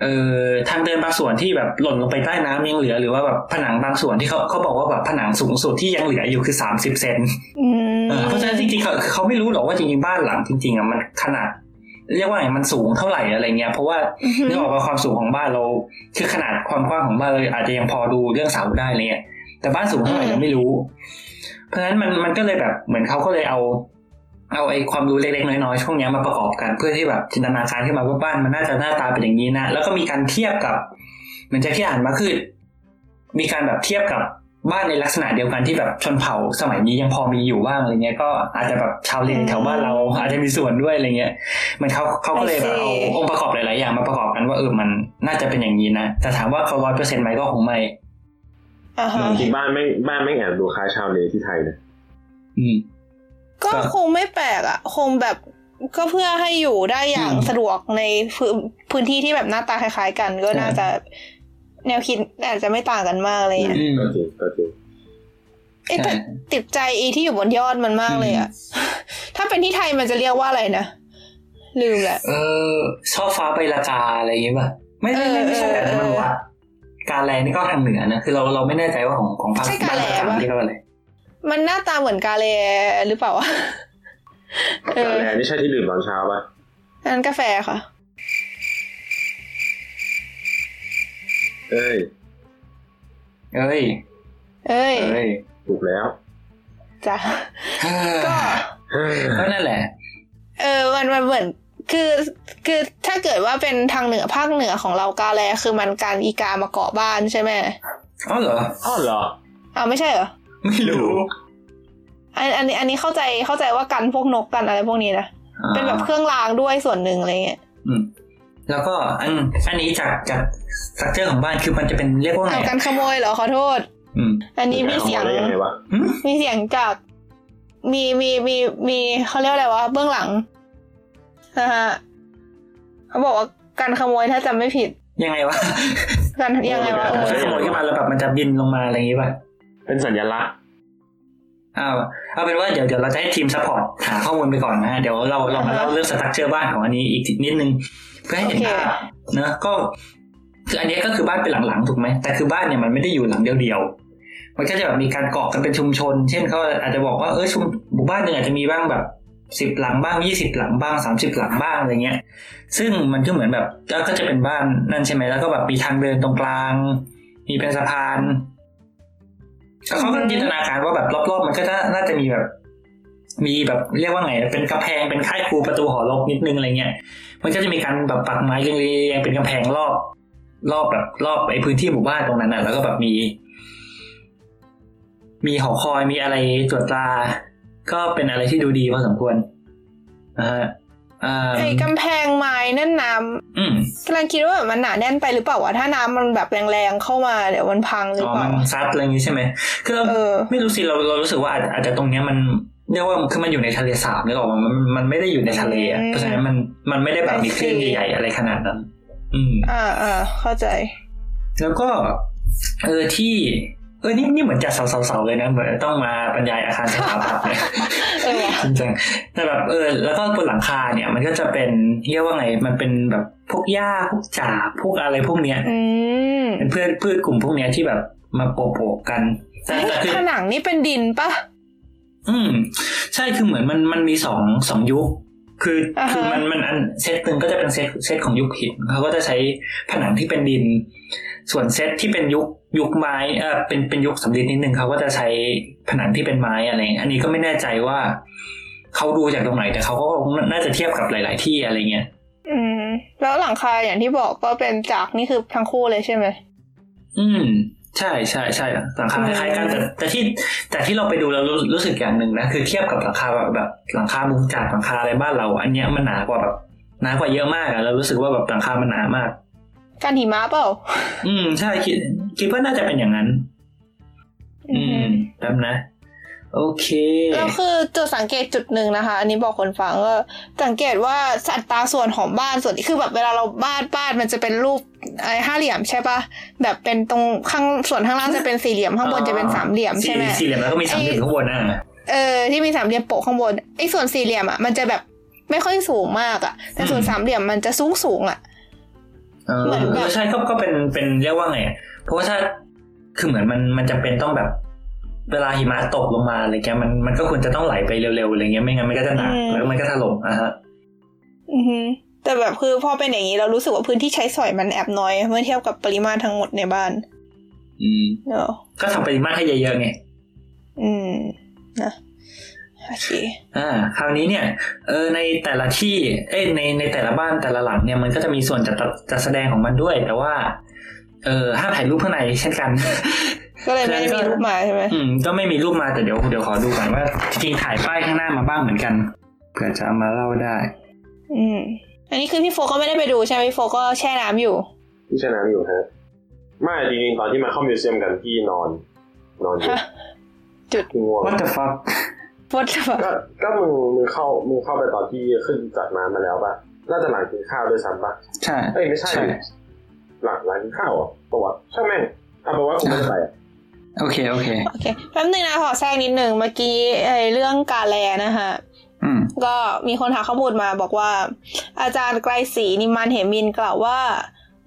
เอ่อทางเดินบางส่วนที่แบบหล่นลงไปใต้น้ำยังเหลือหรือว่าแบบผนังบางส่วนที่เขาเขาบอกว่าแบบผนังสูงสุดที่ยังเหลืออยู่คือสามสิบเซนอืมเออเพราะฉะนั้นจริงๆเขาเขาไม่รู้หรอกว่าจริงๆบ้านหลังจริงๆอะมันขนาด เรียกว่าไงมันสูงเท่าไหร่อะไรเงี้ยเพราะว่าอือฮึนึกออกว่าความสูงของบ้านเรา คือขนาดความกว้างของบ้านเราอาจจะยังพอดูเรื่องเสาได้อะไรเงี้ยแต่บ้านสูงเท่าไหร่เราไม่รู้ เพราะฉะนั้นมันมันก็เลยแบบเหมือนเขาก็เลยเอา เอาไอ้ความรู้เล็กๆน้อยๆช่วงเนี้ยมาประกอบกันเพื่อที่แบบจินตนาการขึ้นมาว่าบ้านมันน่าจะหน้าตาเป็นอย่างนี้นะแล้วก็มีการเทียบกับ เหมือนจะที่อ่านมาคือมีการแบบเทียบกับ บ้านในลักษณะเดียวกันที่แบบชนเผ่าสมัยนี้ยังพอมีอยู่บ้างอะไรเงี้ยก็อาจจะแบบชาวเลแถวบ้านเราอาจจะมีส่วนด้วยอะไรเงี้ยเหมันเขาเขาก็เลยแบบเอาองค์ประกอบหลาย ๆ อย่างมาประกอบกันว่าเออมันน่าจะเป็นอย่างนี้นะแต่ถามว่าเขาร้อยเปอร์เซ็นต์ไหมก็คงไม่อ่าฮะจริงๆบ้านไม่บ้านไม่แอบดูคล้ายชาวเลที่ไทยนะอืม ก็ครับคงไม่แปลกอะ คงแบบก็เพื่อให้อยู่ได้อย่างอืมสะดวกในพื้นพื้นที่ที่แบบหน้าตาคล้าย ๆ กันก็ใช่น่าจะ แนวคิดอาจจะไม่ต่างกันมากเลยอะอืมก็จริงก็จริงเอ๊ะแต่ใช่ติดใจอีที่อยู่บนยอดมันมากเลยอะ ถ้าเป็นที่ไทยมันจะเรียกว่าอะไรนะลืมแหละเออช่อฟ้าใบละกาอะไรอย่างเงี้ยป่ะไม่ไม่ไม่ไม่ใช่แบบนั้นเออมันว่าการแลนี่ก็ทางเหนือนะคือเราเราไม่แน่ใจว่าของของภาคใช่กาแลบ้นปะเรียกว่าอะไรมันหน้าตาเหมือนกาเลหรือเปล่าวะเออกาแลนี่ใช่ที่ดื่มตอนเช้าปะอันนั้นกาแฟค่ะ เอ้ย เอ้ย เอ้ย เอ้ย ถูกแล้วจ้ะก็ก็นั่นแหละ เออมันมันเหมือนคือคือถ้าเกิดว่าเป็นทางเหนือภาคเหนือของเรากาแลคือมันการอีกามาเกาะบ้านใช่ไหมอ๋อเหรออ้อเหรออ้าวไม่ใช่เหรอ ไม่รู้อันอันนี้อันนี้เข้าใจเข้าใจว่ากันพวกนกกันอะไรพวกนี้นะเป็นแบบเครื่องรางด้วยส่วนหนึ่งอะไรเงี้ยอืม แล้วก็อันอันนี้จากจากสตรัคเจอร์ของบ้านคือมันจะเป็นเรียกว่าไงเอากันขโมยเหรอขอโทษอืมอันนี้มีเสียงได้ยังไงวะอืมมีเสียงจาก มีมีมีมีเขาเรียกอะไรวะเบื้องหลังนะฮะเขาบอกว่าการขโมยถ้าจำไม่ผิด ยังไงวะการยังไงวะเออขโมยขึ้นมาแล้วแบบมันจะบินลงมาอะไรอย่างงี้ป่ะเป็นสัญลักษณ์อ้าวเอาเป็นว่าเดี๋ยวเดี๋ยวเราจะให้ทีม support หาข้อมูลไปก่อนนะฮะเดี๋ยวเราเรามาเล่าเรื่อง structure บ้านของอันนี้อีกนิดนึง เพื่อให้เห็นภาพเนอะก็คืออันนี้ก็คือบ้านเป็นหลังๆถูกไหมแต่คือบ้านเนี่ยมันไม่ได้อยู่หลังเดียวๆมันก็จะแบบมีการเกาะกันเป็นชุมชน เช่นเขาอาจจะบอกว่าเออชุมหมู่บ้านหนึ่งอาจจะมีบ้างแบบสิบหลังบ้างยี่สิบหลังบ้างสามสิบหลังบ้างอะไรเงี้ย ซึ่งมันก็เหมือนแบบก็ก็จะเป็นบ้านนั่นใช่ไหมแล้วก็แบบมีทางเดินตรงกลาง มีเป็นสะพานก็เขาก็จินตนาการว่าแบบรอบๆ มันก็น่าน่าจะมีแบบ มีแบบเรียกว่าไง เป็นกำแพงเป็นค่ายครูประตูหอรบนิดนึงอะไรเงี้ย มันก็จะมีการแบบปักไม้เรียงๆเป็นกำแพงรอบ รอบแบบรอบไอ้พื้นที่หมู่บ้านตรงนั้นน่ะ แล้วก็แบบมี มีหอคอยมีอะไรตรวจตราก็เป็นอะไรที่ดูดีพอสมควรนะฮะอ่าไอ้กำแพงไม้นั่นน้ำอืมกำลังคิดว่าแบบมันหนาแน่นไปหรือเปล่าวะถ้าน้ำมันแบบแรงๆเข้ามาเดี๋ยวมันพังหรืออ๋อเปล่ามันซัดอะไรอย่างงี้ใช่ไหมคือเราเออไม่รู้สิเราเรารู้สึกว่าอาจอาจจะตรงเนี้ยมัน เรียกว่าคือมันอยู่ในทะเลสาบนึกออกมามันมันไม่ได้อยู่ในทะเลอะอืมเพราะฉะนั้นมันมันไม่ได้แบบมี I see คลื่นใหญ่ๆอะไรขนาดนั้น อืม อ่าอ่าเข้าใจ แล้วก็เออที่เออนี่นี่เหมือนจัดเสาๆเลยนะ เหมือนต้องมาบรรยายอาคารสถาปัตย์เนี่ยเออว่ะจริงๆแต่แบบเออ แล้วก็บนหลังคาเนี่ย มันก็จะเป็นเรียกว่าไง มันเป็นแบบพวกหญ้าพวกจ่าพวกอะไรพวกเนี้ยอืมเป็นเพื่อนพืชกลุ่มพวกเนี้ยที่แบบมาโปะๆกันแต่เฮ้ยแต่คือผนังนี่เป็นดินปะ อืม ใช่คือเหมือนมันมันมีสองสองยุค คืออ่าฮะคือมันมันอันเซตหนึ่งก็จะเป็นเซตเซตของยุคหินเขาก็จะใช้ผนังที่เป็นดิน ส่วนเซตที่เป็นยุคยุคไม้เออเป็นเป็นยุคสำริดนิดนึงเขาก็จะใช้ผนังที่เป็นไม้อะไรอย่างเงี้ยอันนี้ก็ไม่แน่ใจว่าเขาดูจากตรงไหนแต่เขาก็คงน่าจะเทียบกับหลาย ๆ ที่อะไรเงี้ยอืม แล้วหลังคาอย่างที่บอกก็เป็นจากนี่คือทั้งคู่เลยใช่ไหมอืม ใช่ใช่ใช่หลังคาคล้ายๆกันแต่แต่ที่แต่ที่เราไปดูเรารู้รู้สึกอย่างหนึ่งนะคือเทียบกับหลังคาแบบแบบหลังคามุงจากหลังคาอะไรบ้านเราอะอันเนี้ยมันหนากว่าแบบหนากว่าเยอะมากอะเรารู้สึกว่าแบบหลังคามันหนามากการหิมะเปล่า อืมใช่คิดคิดว่าน่าจะเป็นอย่างนั้น อืมแป๊บนะ โอเคแล้วคือจุดสังเกตจุดหนึ่งนะคะ อันนี้บอกคนฟังว่าสังเกตว่าสัตราส่วนของบ้านส่วนคือแบบเวลาเราบ้านบ้านมันจะเป็นรูปไอ้ห้าเหลี่ยมใช่ปะแบบเป็นตรงข้างส่วนข้างล่างจะเป็นสี่เหลี่ยมข้างบนจะเป็นสามเหลี่ยมใช่ไหมสี่สี่เหลี่ยมแล้วก็มีสามเหลี่ยมข้างบนอะเออที่มีสามเหลี่ยมโปะข้างบนไอ้ส่วนสี่เหลี่ยมอะมันจะแบบไม่ค่อยสูงมากอะ แต่ส่วนสามเหลี่ยมมันจะสูงสูงๆอะเออเหมือนแบบใช่ก็ก็เป็นเป็นเรียกว่าไงอะเพราะว่าถ้าคือเหมือนมันมันจะเป็นต้องแบบ เวลาหิมะตกลงมาอะไรเงี้ยมันมันก็ควรจะต้องไหลไปเร็วๆอะไรเงี้ยไม่งั้นมันก็จะหนักแล้วมันก็ถล่มอะฮะอือฮึแต่แบบคือพอเป็นอย่างนี้เรารู้สึกว่าพื้นที่ใช้สอยมันแอบน้อย เมื่อเทียบกับปริมาตรทั้งหมดในบ้าน อืมเนอะก็ทำปริมาตรให้เยอะๆไงอืมนะโอเคอ่าคราวนี้เนี่ยเออในแต่ละที่เอ้ยในในแต่ละบ้านแต่ละหลังเนี่ยมันก็จะมีส่วนจัดจัดแสดงของมันด้วย แต่ว่า เออห้ามถ่ายรูปข้างในเช่นกัน ก็เลยไม่ได้มีรูปมาใช่ไหมอืมก็ไม่มีรูปมาแต่เดี๋ยวเดี๋ยวขอดูก่อนว่าจริงๆถ่ายป้ายข้างหน้ามาบ้างเหมือนกันเผื่อจะเอามาเล่าได้ อืม อันนี้คือพี่โฟก็ไม่ได้ไปดูใช่ไหมพี่โฟก็แช่น้ำอยู่ที่ชนะอยู่ฮะไม่จริงๆตอนที่มาเข้ามิวเซียมกันพี่นอน นอนอยู่ฮะจุดพี่ง่วง What the fuck วดแบบก็ก็มึงมึงเข้ามึงเข้าไปตอนที่ขึ้นจากน้ำมาแล้วปะน่าจะหลังกินข้าวด้วยซ้ำปะใช่เอ้ยไม่ใช่ใช่ หลังหลังกินข้าวเหรอตัววะช่างแม่งเอาไปนว่ากูไม่ได้ไปอะโอเคโอเคโอเคแป๊บนึงนะขอแทรกนิดหนึ่งเมื่อกี้ไอ้เรื่องกาแลนะคะอืมก็มีคนหาข้อมูลมาบอกว่า อาจารย์ไกรศรีนิมานเหมินกล่าวว่า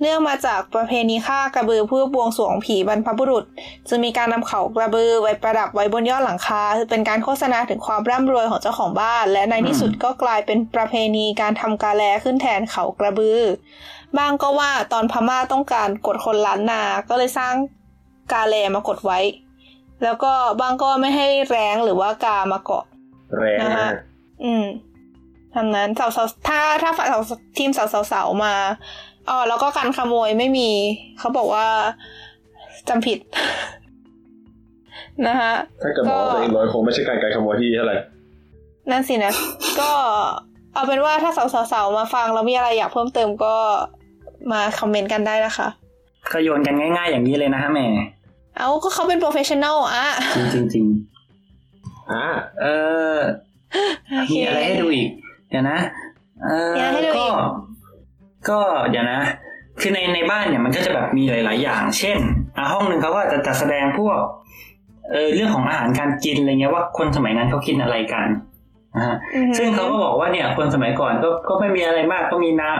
เนื่องมาจากประเพณีฆ่ากระบือเพื่อบวงสรวงผีบรรพบุรุษจึงมีการนำเขากระบือไว้ประดับไว้บนยอดหลังคาเป็นการโฆษณาถึงความร่ำรวยของเจ้าของบ้าน และในที่สุดก็กลายเป็นประเพณีการทำกาแลขึ้นแทนเขากระบือบางก็ว่าตอนพม่าต้องการกดคนล้านนา ก็เลยสร้างกาแลมากดไว้ แล้วก็บางก็ไม่ให้แรงหรือว่ากามาเกาะแรงนะมากฮะอืมทำนั้นสาวๆถ้าถ้าฝ่ายทีมสาวๆมา อ๋อแล้วก็การขโมยไม่มี เขาบอกว่าจำผิด นะฮะถ้าเกิดบอกว่าตัวเองรวยคงไม่ใช่การการขโมยที่เท่าไหร่นั่นสินะ ก็เอาเป็นว่าถ้าสาวๆมาฟังแล้วมีอะไรอยากเพิ่มเติมก็มา comment กันได้นะคะก็โยนกันง่ายๆอย่างนี้เลยนะฮะแหม่ เอาก็เขาเป็น professional อะจริงจริงจริงอ่าเออโอเคมีอะไรให้ดูอีก เดี๋ยวนะ เออมีอะไรให้ดูอีก็ กก็เดี๋ยวนะ คือในในบ้านเนี่ยมันก็จะแบบมีหลาย ๆ อย่าง เช่นอะห้องหนึ่งเขาก็จะจัดแสดงพวกเออเรื่องของอาหารการกินอะไรเงี้ยว่าคนสมัยนั้นเขากินอะไรกันนะฮะอือหือซึ่งเขาก็บอกว่าเนี่ยคนสมัยก่อนก็ก็ไม่มีอะไรมากก็มีน้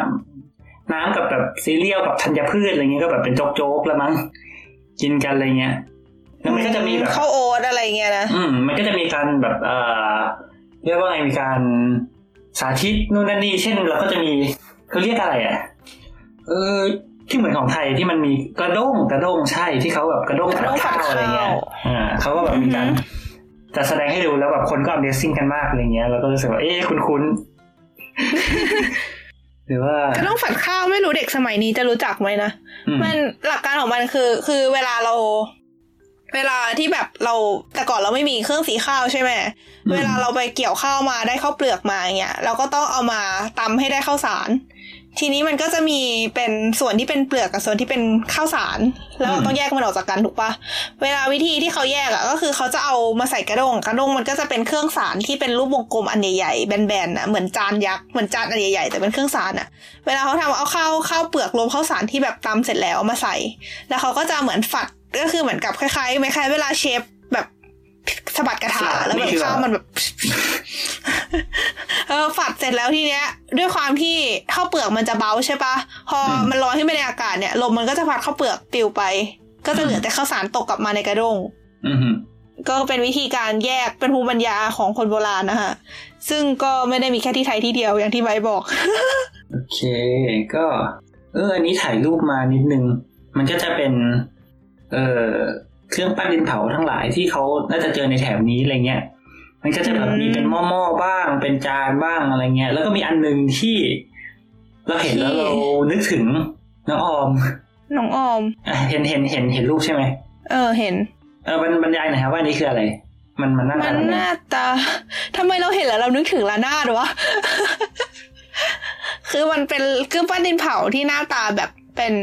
ำน้ำกับแบบซีเรียลกับธัญพืชอะไรเงี้ยก็แบบเป็นโจ๊กๆแล้วมั้งกินกันอะไรเงี้ยแล้วมันก็จะมีแบบข้าวโอ๊ตอะไรเงี้ยนะอืมมันก็จะมีการแบบเอ่อเรียกว่าไงมีการสาธิตนู่นนั่นนี่เช่นเราก็จะมี เขาเรียกอะไรอะ เออที่เหมือนของไทยที่มันมีกระด้งกระด้งใช่ที่เขาแบบกระด้งกระด้งข้าวผัดข้าวอะไรเงี้ยอ่าเขาก็แบบมีการอือฮึจะแสดงให้ดูแล้วแบบคนก็ Amazing กันมากอะไรเงี้ยเราก็รู้สึกว่าเอ๊ะคุ้นๆหรือว่ากระด้งฝัดข้าวไม่รู้เด็กสมัยนี้จะรู้จักไหมนะอืมมันหลักการของมันคือ คือเวลาเรา เวลาที่แบบเราแต่ก่อนเราไม่มีเครื่องสีข้าวใช่ไหมเวลาเราไปเกี่ยวข้าวมาได้ข้าวเปลือกมาอย่างเงี้ยเราก็ต้องเอามาตำให้ได้ข้าวสาร ทีนี้มันก็จะมีเป็นส่วนที่เป็นเปลือกกับส่วนที่เป็นข้าวสาร แล้วเราต้องแยกมันออกจากกันถูกปะเวลาวิธีที่เขาแยกอะก็คือเขาจะเอามาใส่กระด้งกระด้งมันก็จะเป็นเครื่องสารที่เป็นรูปวงกลมอันใหญ่ๆแบนๆอะเหมือนจานยักษ์เหมือนจานอันใหญ่ๆแต่เป็นเครื่องสารอะเวลาเขาทำเอาข้าวข้าวเปลือกรวมข้าวสารที่แบบตำเสร็จแล้วเอามาใส่ แล้วเขาก็จะเหมือนฝัดก็คือเหมือนกับคล้ายๆคล้ายๆเวลาเชฟแบบ สะบัดกระทะแล้วแบบข้าวมันแบบเออฝัดเสร็จแล้วทีเนี้ย ด้วยความที่ข้าวเปลือกมันจะเบาใช่ปะพอมันลอยขึ้นไปในอากาศเนี่ยลมมันก็จะพัดข้าวเปลือกปลิวไป ก็จะเหลือแต่ข้าวสารตกกลับมาในกระด้งอืมก็เป็นวิธีการแยกเป็นภูมิปัญญาของคนโบราณนะคะซึ่งก็ไม่ได้มีแค่ที่ไทยที่เดียวอย่างที่ไบร์ทบอก โอเค ก็ เอออันนี้ถ่ายรูปมานิดนึง มันก็จะเป็น เอ่อ เครื่องปั้นดินเผาทั้งหลายที่เขาน่าจะเจอในแถบนี้อะไรเงี้ย มันก็จะแบบอืมมีเป็นหม้อๆบ้าง เป็นจานบ้างอะไรเงี้ย แล้วก็มีอันหนึงที่ เราเห็นแล้วเรานึกถึงน้องออม น้องออมอะเห็นเห็นเห็นเห็นรูปใช่ไหมเออเห็น เออบรรบรรยายหน่อยครับว่าอันนี้คืออะไร มันมันน่ามัทานนหน้าตาทำไมเราเห็นแล้วเรานึกถึงละนาดวะคือมันเป็นเครื่องปั้นดินเผาที่หน้าตาแบบเป็น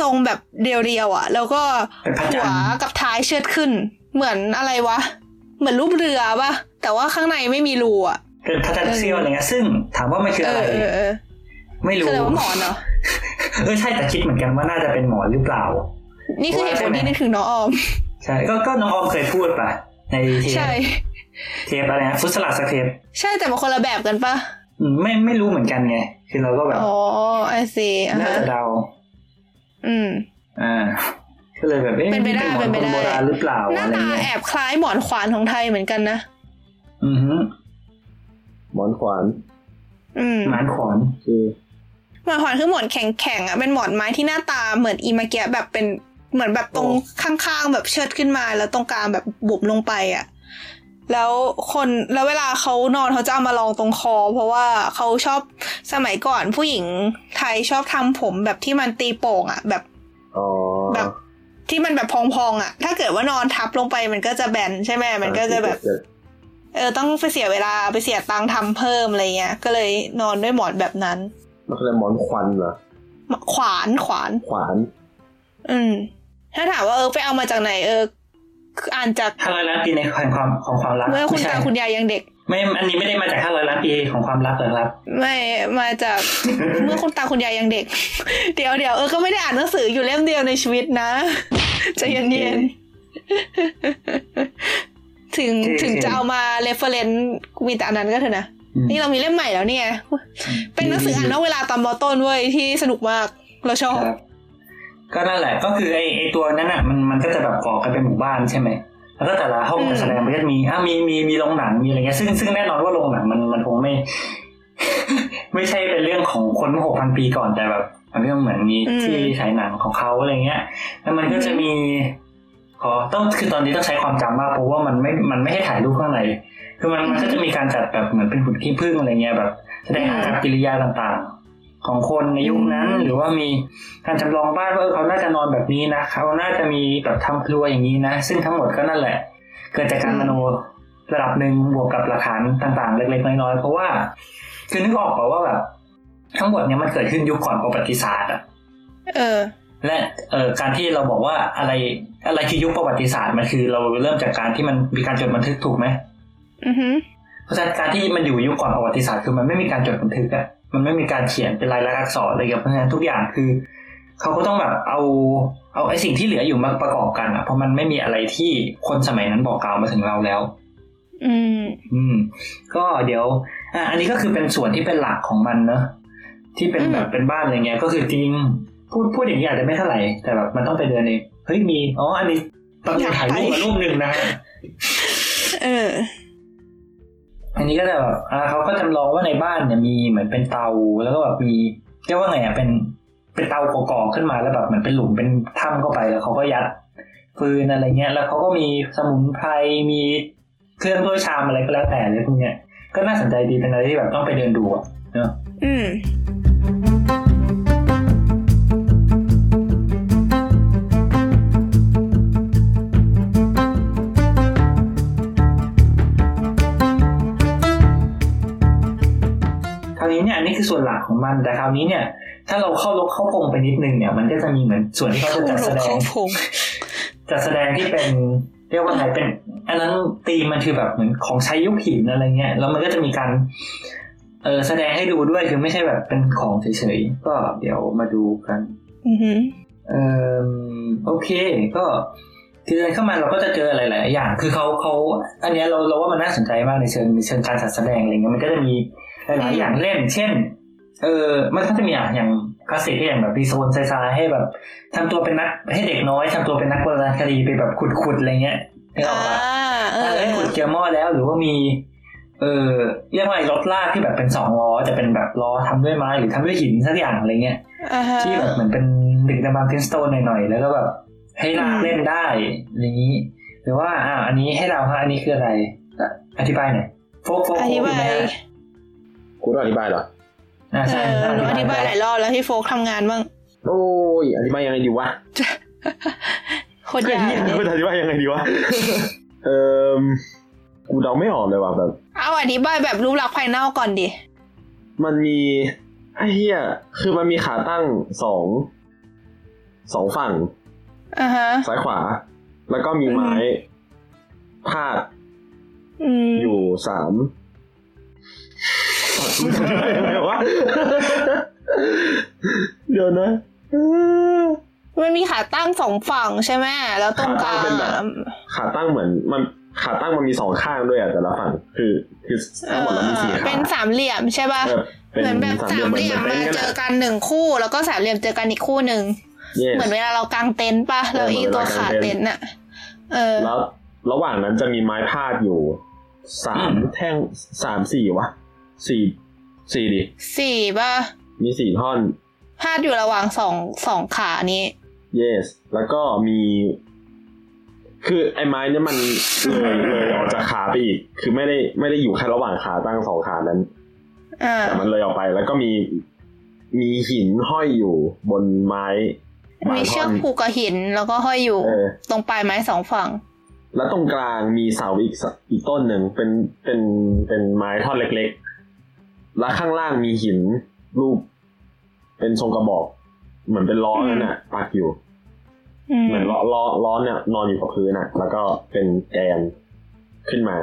ทรงแบบเรียวๆอะ แล้วก็เป็นพระจัหันวทร์กับท้ายเชิดขึ้น เหมือนอะไรวะ เหมือนรูปเรือปะแต่ว่าข้างในไม่มีรูอะเป็นพระจันทร์เซี่ยวอะไรเงี้ยซึ่งถามว่ามันคือเออะไรอเออเออไม่คือรู้อะไรว่าหมอนเหรอเออใช่แต่คิดเหมือนกันว่าน่าจะเป็นหมอนหรือเปล่า นี่คือเหตุผลที่นึกถึงน้องออม ใช่ก็ก็น้องออมเคยพูดป่ะในเทปใช่เทปอะไรนะฟุตสลัดสกเทปใช่แต่มันคนละแบบกันปะอืมไม่ไม่รู้เหมือนกันไง คือเราก็แบบอ๋อไอซีอะน่าฮะจะเดา อืม อ่าก็เลยแบบเอ๊ะเป็นไปได้หมอนเป็นไปคนได้โบราณหรือเปล่าหน้าอะไรตาเงี้ยแอบคล้ายหมอนขวานของไทยเหมือนกันนะอือฮึหมอนขวาน อืมหมานขอนคือหมอนขวานคือหมอนแข็งๆอะเป็นหมอนไม้ที่หน้าตาเหมือนอีมาเกะแบบเป็นเหมือนแบบตรงข้างๆแบบเชิดขึ้นมาแล้วตรงกลางแบบบุบลงไปอะ แล้วคนแล้วเวลาเขานอนเขาจะเอามาลองตรงคอ เพราะว่าเขาชอบสมัยก่อนผู้หญิงไทยชอบทำผมแบบที่มันตีโป่งอะ แบบอ๋อแบบที่มันแบบพองๆอะ ถ้าเกิดว่านอนทับลงไปมันก็จะแบนใช่ไหมมันก็จะแบบ เออต้องไปเสียเวลาไปเสียตังค์ทำเพิ่มอะไรเงี้ยก็เลยนอนด้วยหมอนแบบนั้นมันคือหมอนควันเหรอขวานขวานขวาน อืมถ้าถามว่าเออไปเอามาจากไหนเออคื ออ่านจากห้าร้อยล้านปีในแห่งความของความรักเมื่อคุณไม่ใช่ตาคุณยายยังเด็ก ไม่ อันนี้ไม่ได้มาจากห้าร้อยล้านปีของความรักเหรอครับ ไม่มาจากเมื่อคุณตาคุณยายยังเด็ก เดี๋ยวเดี๋ยวเออก็ไม่ได้อ่านหนังสืออยู่เล่มเดียวในชีวิตนะใจเย็นๆถึงโอเคถึงจะเอามา reference มีแต่อันนั้นก็เถอะนะอืมนี่เรามีเล่มใหม่แล้วเนี่ย เป็นหนังสืออ่านนอกเวลาตอนมอต้นเว้ยที่สนุกมากเราชอบครับ ก็นั่นแหละก็คือไอ้ไอ้ตัวนั้นอะมันมันก็จะแบบก่อกันเป็นหมู่บ้านใช่ไหมแล้วก็แต่ละห้องอืมการแสดงมันก็จะมีอะมีมีมีโรงหนังมีอะไรเงี้ยซึ่งซึ่งแน่นอนว่าโรงหนังมันมันคงไม่ ไม่ใช่เป็นเรื่องของคนหกพันปีก่อนแต่แบบมันเรื่องเหมือนมีที่ฉายหนังของเขาอะไรเงี้ย แล้วมันก็จะมีขอต้องคือตอนนี้ต้องใช้ความจำมากเพราะว่ามันไม่ มันไม่ให้ถ่ายรูปข้างในคือมันมันก็จะมีการจัดแบบเหมือนเป็นหุ่นขี้ผึ้งอะไรเงี้ยแบบ แสดงอากับกิริยาต่างๆ ของคนในยุคนั้น หรือว่ามีการจำลองบ้านว่าเออเขาน่าจะนอนแบบนี้นะเขาน่าจะมีแบบทำครัวอย่างนี้นะ ซึ่งทั้งหมดก็นั่นแหละ เกิดจากการมโนระดับหนึ่งบวกกับหลักฐานต่างๆ เล็กๆน้อยๆเพราะว่าคือนึกออกเปล่าว่าแบบทั้งหมดเนี้ยมันเกิดขึ้นยุคก่อนประวัติศาสตร์อะเออ และเอ่อการที่เราบอกว่าอะไรอะไรคือยุคประวัติศาสตร์มันคือเราเริ่มจากการที่มันมีการจดบันทึกถูกไหมอือหือเพราะฉะนั้นการที่มันอยู่ยุคก่อนประวัติศาสตร์คือมันไม่มีการจดบันทึกอะ มันไม่มีการเขียนเป็นลายลักษณ์อักษรอะไรอย่างเงี้ยเพราะฉะนั้นทุกอย่างคือเขาก็ต้องแบบเอาเอาไอ้สิ่งที่เหลืออยู่มาประกอบกันอะเพราะมันไม่มีอะไรที่คนสมัยนั้นบอกกล่าวมาถึงเราแล้ว อืม อืม ก็เดี๋ยว อะอันนี้ก็คือเป็นส่วนที่เป็นหลักของมันเนอะที่เป็นอืมแบบเป็นบ้านอะไรเงี้ย ก็คือจริงพูดพูดอย่างนี้อาจจะไม่เท่าไหร่แต่แบบมันต้องไปเดินเองเฮ้ยมีอ๋ออันนี้ต้องถ่ายรูปมารูปหนึ่งนะฮะเออ อันนี้ก็จะแบบเขาก็จำลองว่าในบ้านเนี่ยมีเหมือนเป็นเตาแล้วก็แบบมีเรียกว่าไงอะเป็นเป็นเตาก่อๆขึ้นมาแล้วแบบเหมือนเป็นหลุมเป็นถ้ำเข้าไปแล้วเขาก็ยัดฟืนอะไรเงี้ย แล้วเขาก็มีสมุนไพรมีเครื่องด้วยชามอะไรก็แล้วแต่เลยพวกเนี้ยก็น่าสนใจดีเป็นอะไรที่แบบต้องไปเดินดูอะเนอะอืม คือส่วนหลักของมันแต่คราวนี้เนี่ย ถ้าเราเข้าลกเข้าพงไปนิดนึงเนี่ย มันก็จะมีเหมือนส่วนที่เขาจะจัดแสดงเขาพงจัดแสดงที่เป็นเรียกว่าไงเป็น อันนั้นตีมมันคือแบบเหมือนของใช้ยุคหินอะไรเงี้ยแล้วมันก็จะมีการเออแสดงให้ดูด้วยคือไม่ใช่แบบเป็นของเฉยๆก็เดี๋ยวมาดูกันอือหือเออโอเค ก็คือเดินเข้ามาเราก็จะเจอหลาย ๆ อย่าง คือเขาเขาอันเนี้ยเราเราว่ามันน่าสนใจมากในเชิงในเชิงการจัดแสดงอะไรเงี้ยมันก็จะมี หลายๆอย่างเล่น เช่น เออมันก็จะมีอย่างอย่างคลาสสิกก็อย่างแบบรีโซนไซซาให้แบบทำตัวเป็นนักให้เด็กน้อยทำตัวเป็นนักโบราณคดีไปแบบขุดๆอะไรเงี้ยนึกออ่าอกปะเอเอออขุดเกียร์หม้อแล้วหรือว่ามีเออเรียกว่าไอ้รถลากที่แบบเป็นสองล้อจะเป็นแบบล้อทำด้วยไม้หรือทำด้วยหินสักอย่างอะไรเงี้ยอ่าฮะที่แบบเหมือนเป็นดึกดำบรรพ์พินสโตนหน่อยๆแล้วก็แบบให้ลากเล่นได้อย่างนี้ หรือว่าอ่าอันนี้ให้เราฮะอันนี้คืออะไรอะอธิบายหน่อยโฟกโฟกอโฟธิกบายไหมฮะ กูต้องอธิบายเหรออ่าเอใช่อต้องหนูอธิบายหลายรอบแล้วที่โฟกทำงานบ้าง โอ้ยอธิบายยังไงดีวะโคตรยากเหี้ยเลยมันอธิบายยังไงดีวะเออกูเดาไม่ออกเลยว่ะแบบ เอาอธิบายแบบรูปลักษณ์ภายนอกก่อนดิ มันมีไอ้เหี้ยคือมันมีขาตั้งสองสองฝั่งอ่าฮะซ้ายขวา แล้วก็มีไม้พาดอืมอยู่สาม วะเดี๋ยวนะมันมีขาตั้งสองฝั่งใช่ไหมแล้วตรงกลางขาตั้งเป็นแบบอะขาตั้งเหมือนมันขาตั้งมันมีสองข้างด้วยอะแต่ละฝั่งคือคือทั้งหมดเรามีสี่ขาเป็นสามเหลี่ยมใช่ป่ะเออป็เหมือนแบบสามเหลี่ยมหมาอนเจอต็นท์กันหนึ่งคู่ แล้วก็สามเหลี่ยมเจอกันอีกคู่หนึ่ง Yes เหมือนเวลาเรากางเต็นท์ป่ะแล้วเอออีตัวเหมือนเวลาขากางเต็นท์เต็นท์อะเออแล้วระหว่างนั้นจะมีไม้พาดอยู่สามแท่งสามสี่วะ สี่สี่ดิสี่ป่ะ มีสี่ท่อนพาดอยู่ระหว่างสองสองขานี้ yes แล้วก็มี คือไอ้ไม้เนี่ยมันเลยเลยออกจากขาไปอีก คือไม่ได้ไม่ได้อยู่แค่ระหว่างขาตั้งสองขานั้นอ่าแต่มันเลยออกไปแล้วก็มีมีหินห้อยอยู่บนไม้บางมีเชืท่ออกนผูกกับหินแล้วก็ห้อยอยู่เออตรงปลายไม้สองฝั่ง แล้วตรงกลางมีเสาอีกสอีกต้นหนึ่งเป็นเป็นเป็นไม้ท่อนเล็กๆ แล้วข้างล่างมีหินรูป เป็นทรงกระบอก เหมือนเป็นล้อนั่นน่ะปักอยู่อืมเหมือนล้อล้อล้อเนี่ยนอนอยู่กับพื้นน่ะ แล้วก็เป็นแกนขึ้นมา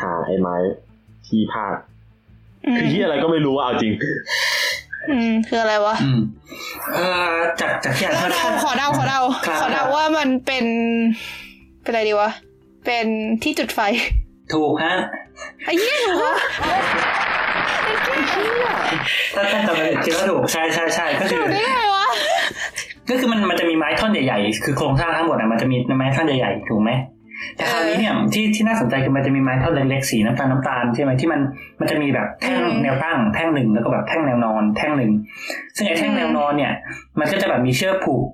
หาไอ้ไม้ที่พาดอืมคือที่อะไรก็ไม่รู้ว่าเอาจริง อืมคืออะไรวะอืมเอ่อจากจากที่อ่านขอเดาขอเดาขอเดาครับขอเดาว่ามันเป็นเป็นอะไรดีวะเป็นที่จุดไฟ ถูกฮะไอ้เหี้ยหนูวะ ถ้าถ้าจำไม่ผิดคิดว่าถูกใช่ใช่ใช่ก็หคืนูอได้ไงวะก็คือมันมันจะมีไม้ท่อนใหญ่ๆ คือโครงสร้างทั้งหมดอะมันจะมีไม้ท่อนใหญ่ๆถูกไหมแต่คราวนี้เนี่ยที่ที่น่าสนใจคือมันจะมีไม้ท่อนเล็กๆสีน้ำตาลน้ำตาลใช่ไหมที่มันมันจะมีแบบแท่งอืมแนวตั้งแท่งหนึ่งแล้วก็แบบแท่งแนวนอนแท่งหนึ่งซึ่งไอ้แท่งอืมแนวนอนเนี่ย มันก็จะแบบมีเชือกผูก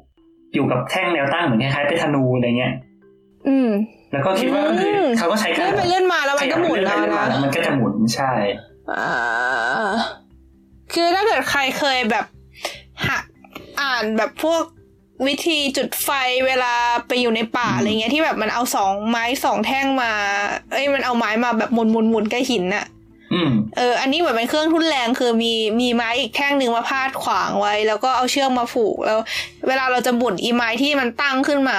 อยู่กับแท่งแนวตั้งเหมือนคล้ายๆเป็นธนูอะไรเงี้ยอืม แล้วก็คิดว่าก็คืออมเขาก็ใช้การเลื่อนไปเลื่อนมาแล้วมันก็หมุนขยัแล้วบไปเลื่อนมานะแล้วมันก็จะหมุนใช่อ่า คือถ้าเกิดใครเคยแบบหักอ่านแบบพวกวิธีจุดไฟเวลาไปอยู่ในป่าอืมอะไรเงี้ยที่แบบมันเอาสองไม้สองแท่งมา เอ้ยมันเอาไม้มาแบบหมุนหมุนหมุนกับหินน่ะอืมเออ อันนี้เหมือนเป็นเครื่องทุ่นแรงคือมีมีไม้อีกแท่งหนึ่งมาพาดขวางไว้ แล้วก็เอาเชือกมาผูกแล้ว เวลาเราจะบุนอีไม้ที่มันตั้งขึ้นมา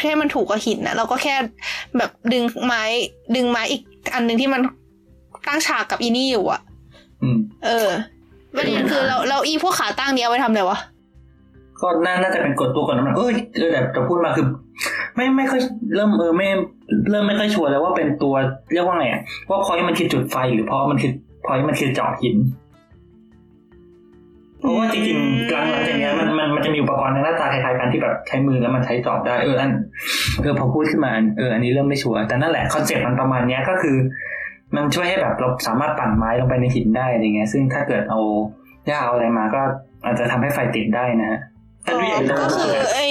ให้มันถูกกับหินนะเราก็แค่แบบดึงไม้ดึงไม้อีกอันหนึ่งที่มัน ตั้งฉากกับอีนี่อยู่อะอืมเออประเด็นคือเราเราอีพวกขาตั้งเนี้ยเอาไว้ทำอะไรวะก็น่าน่าจะเป็นกดตัวกดน้ำหนักเอ้ยเออแต่แต่พูดมาคือ ไม่ไม่ค่อยเริ่มเออไม่เริ่มไม่ค่อยชัวร์แล้วว่าเป็นตัวเรียกว่าไงอะว่าพอยมันคือจุดไฟหรือเพราะมันคือพอยมันคือเจาะหินเพราะว่าจริงๆหลังหลังจากเนี้ยมันมันมันจะมีอุปกรณ์ในหน้าตาคล้ายๆกันที่แบบใช้มือแล้วมันใช้เจาะได้เอออันเออพอพูดขึ้นมาเอออันนี้เริ่มไม่ชัวร์แต่นั่นแหละคอนเซ็ปต์มันประมาณเนี้ยก็คือ มันช่วยให้แบบเราสามารถปั่นไม้ลงไปในหินได้อะไรเงี้ย ซึ่งถ้าเกิดเอาหญ้าเอาอะไรมาก็อาจจะทำให้ไฟติดได้นะฮะแต่ดูอย่างก็คือไอ้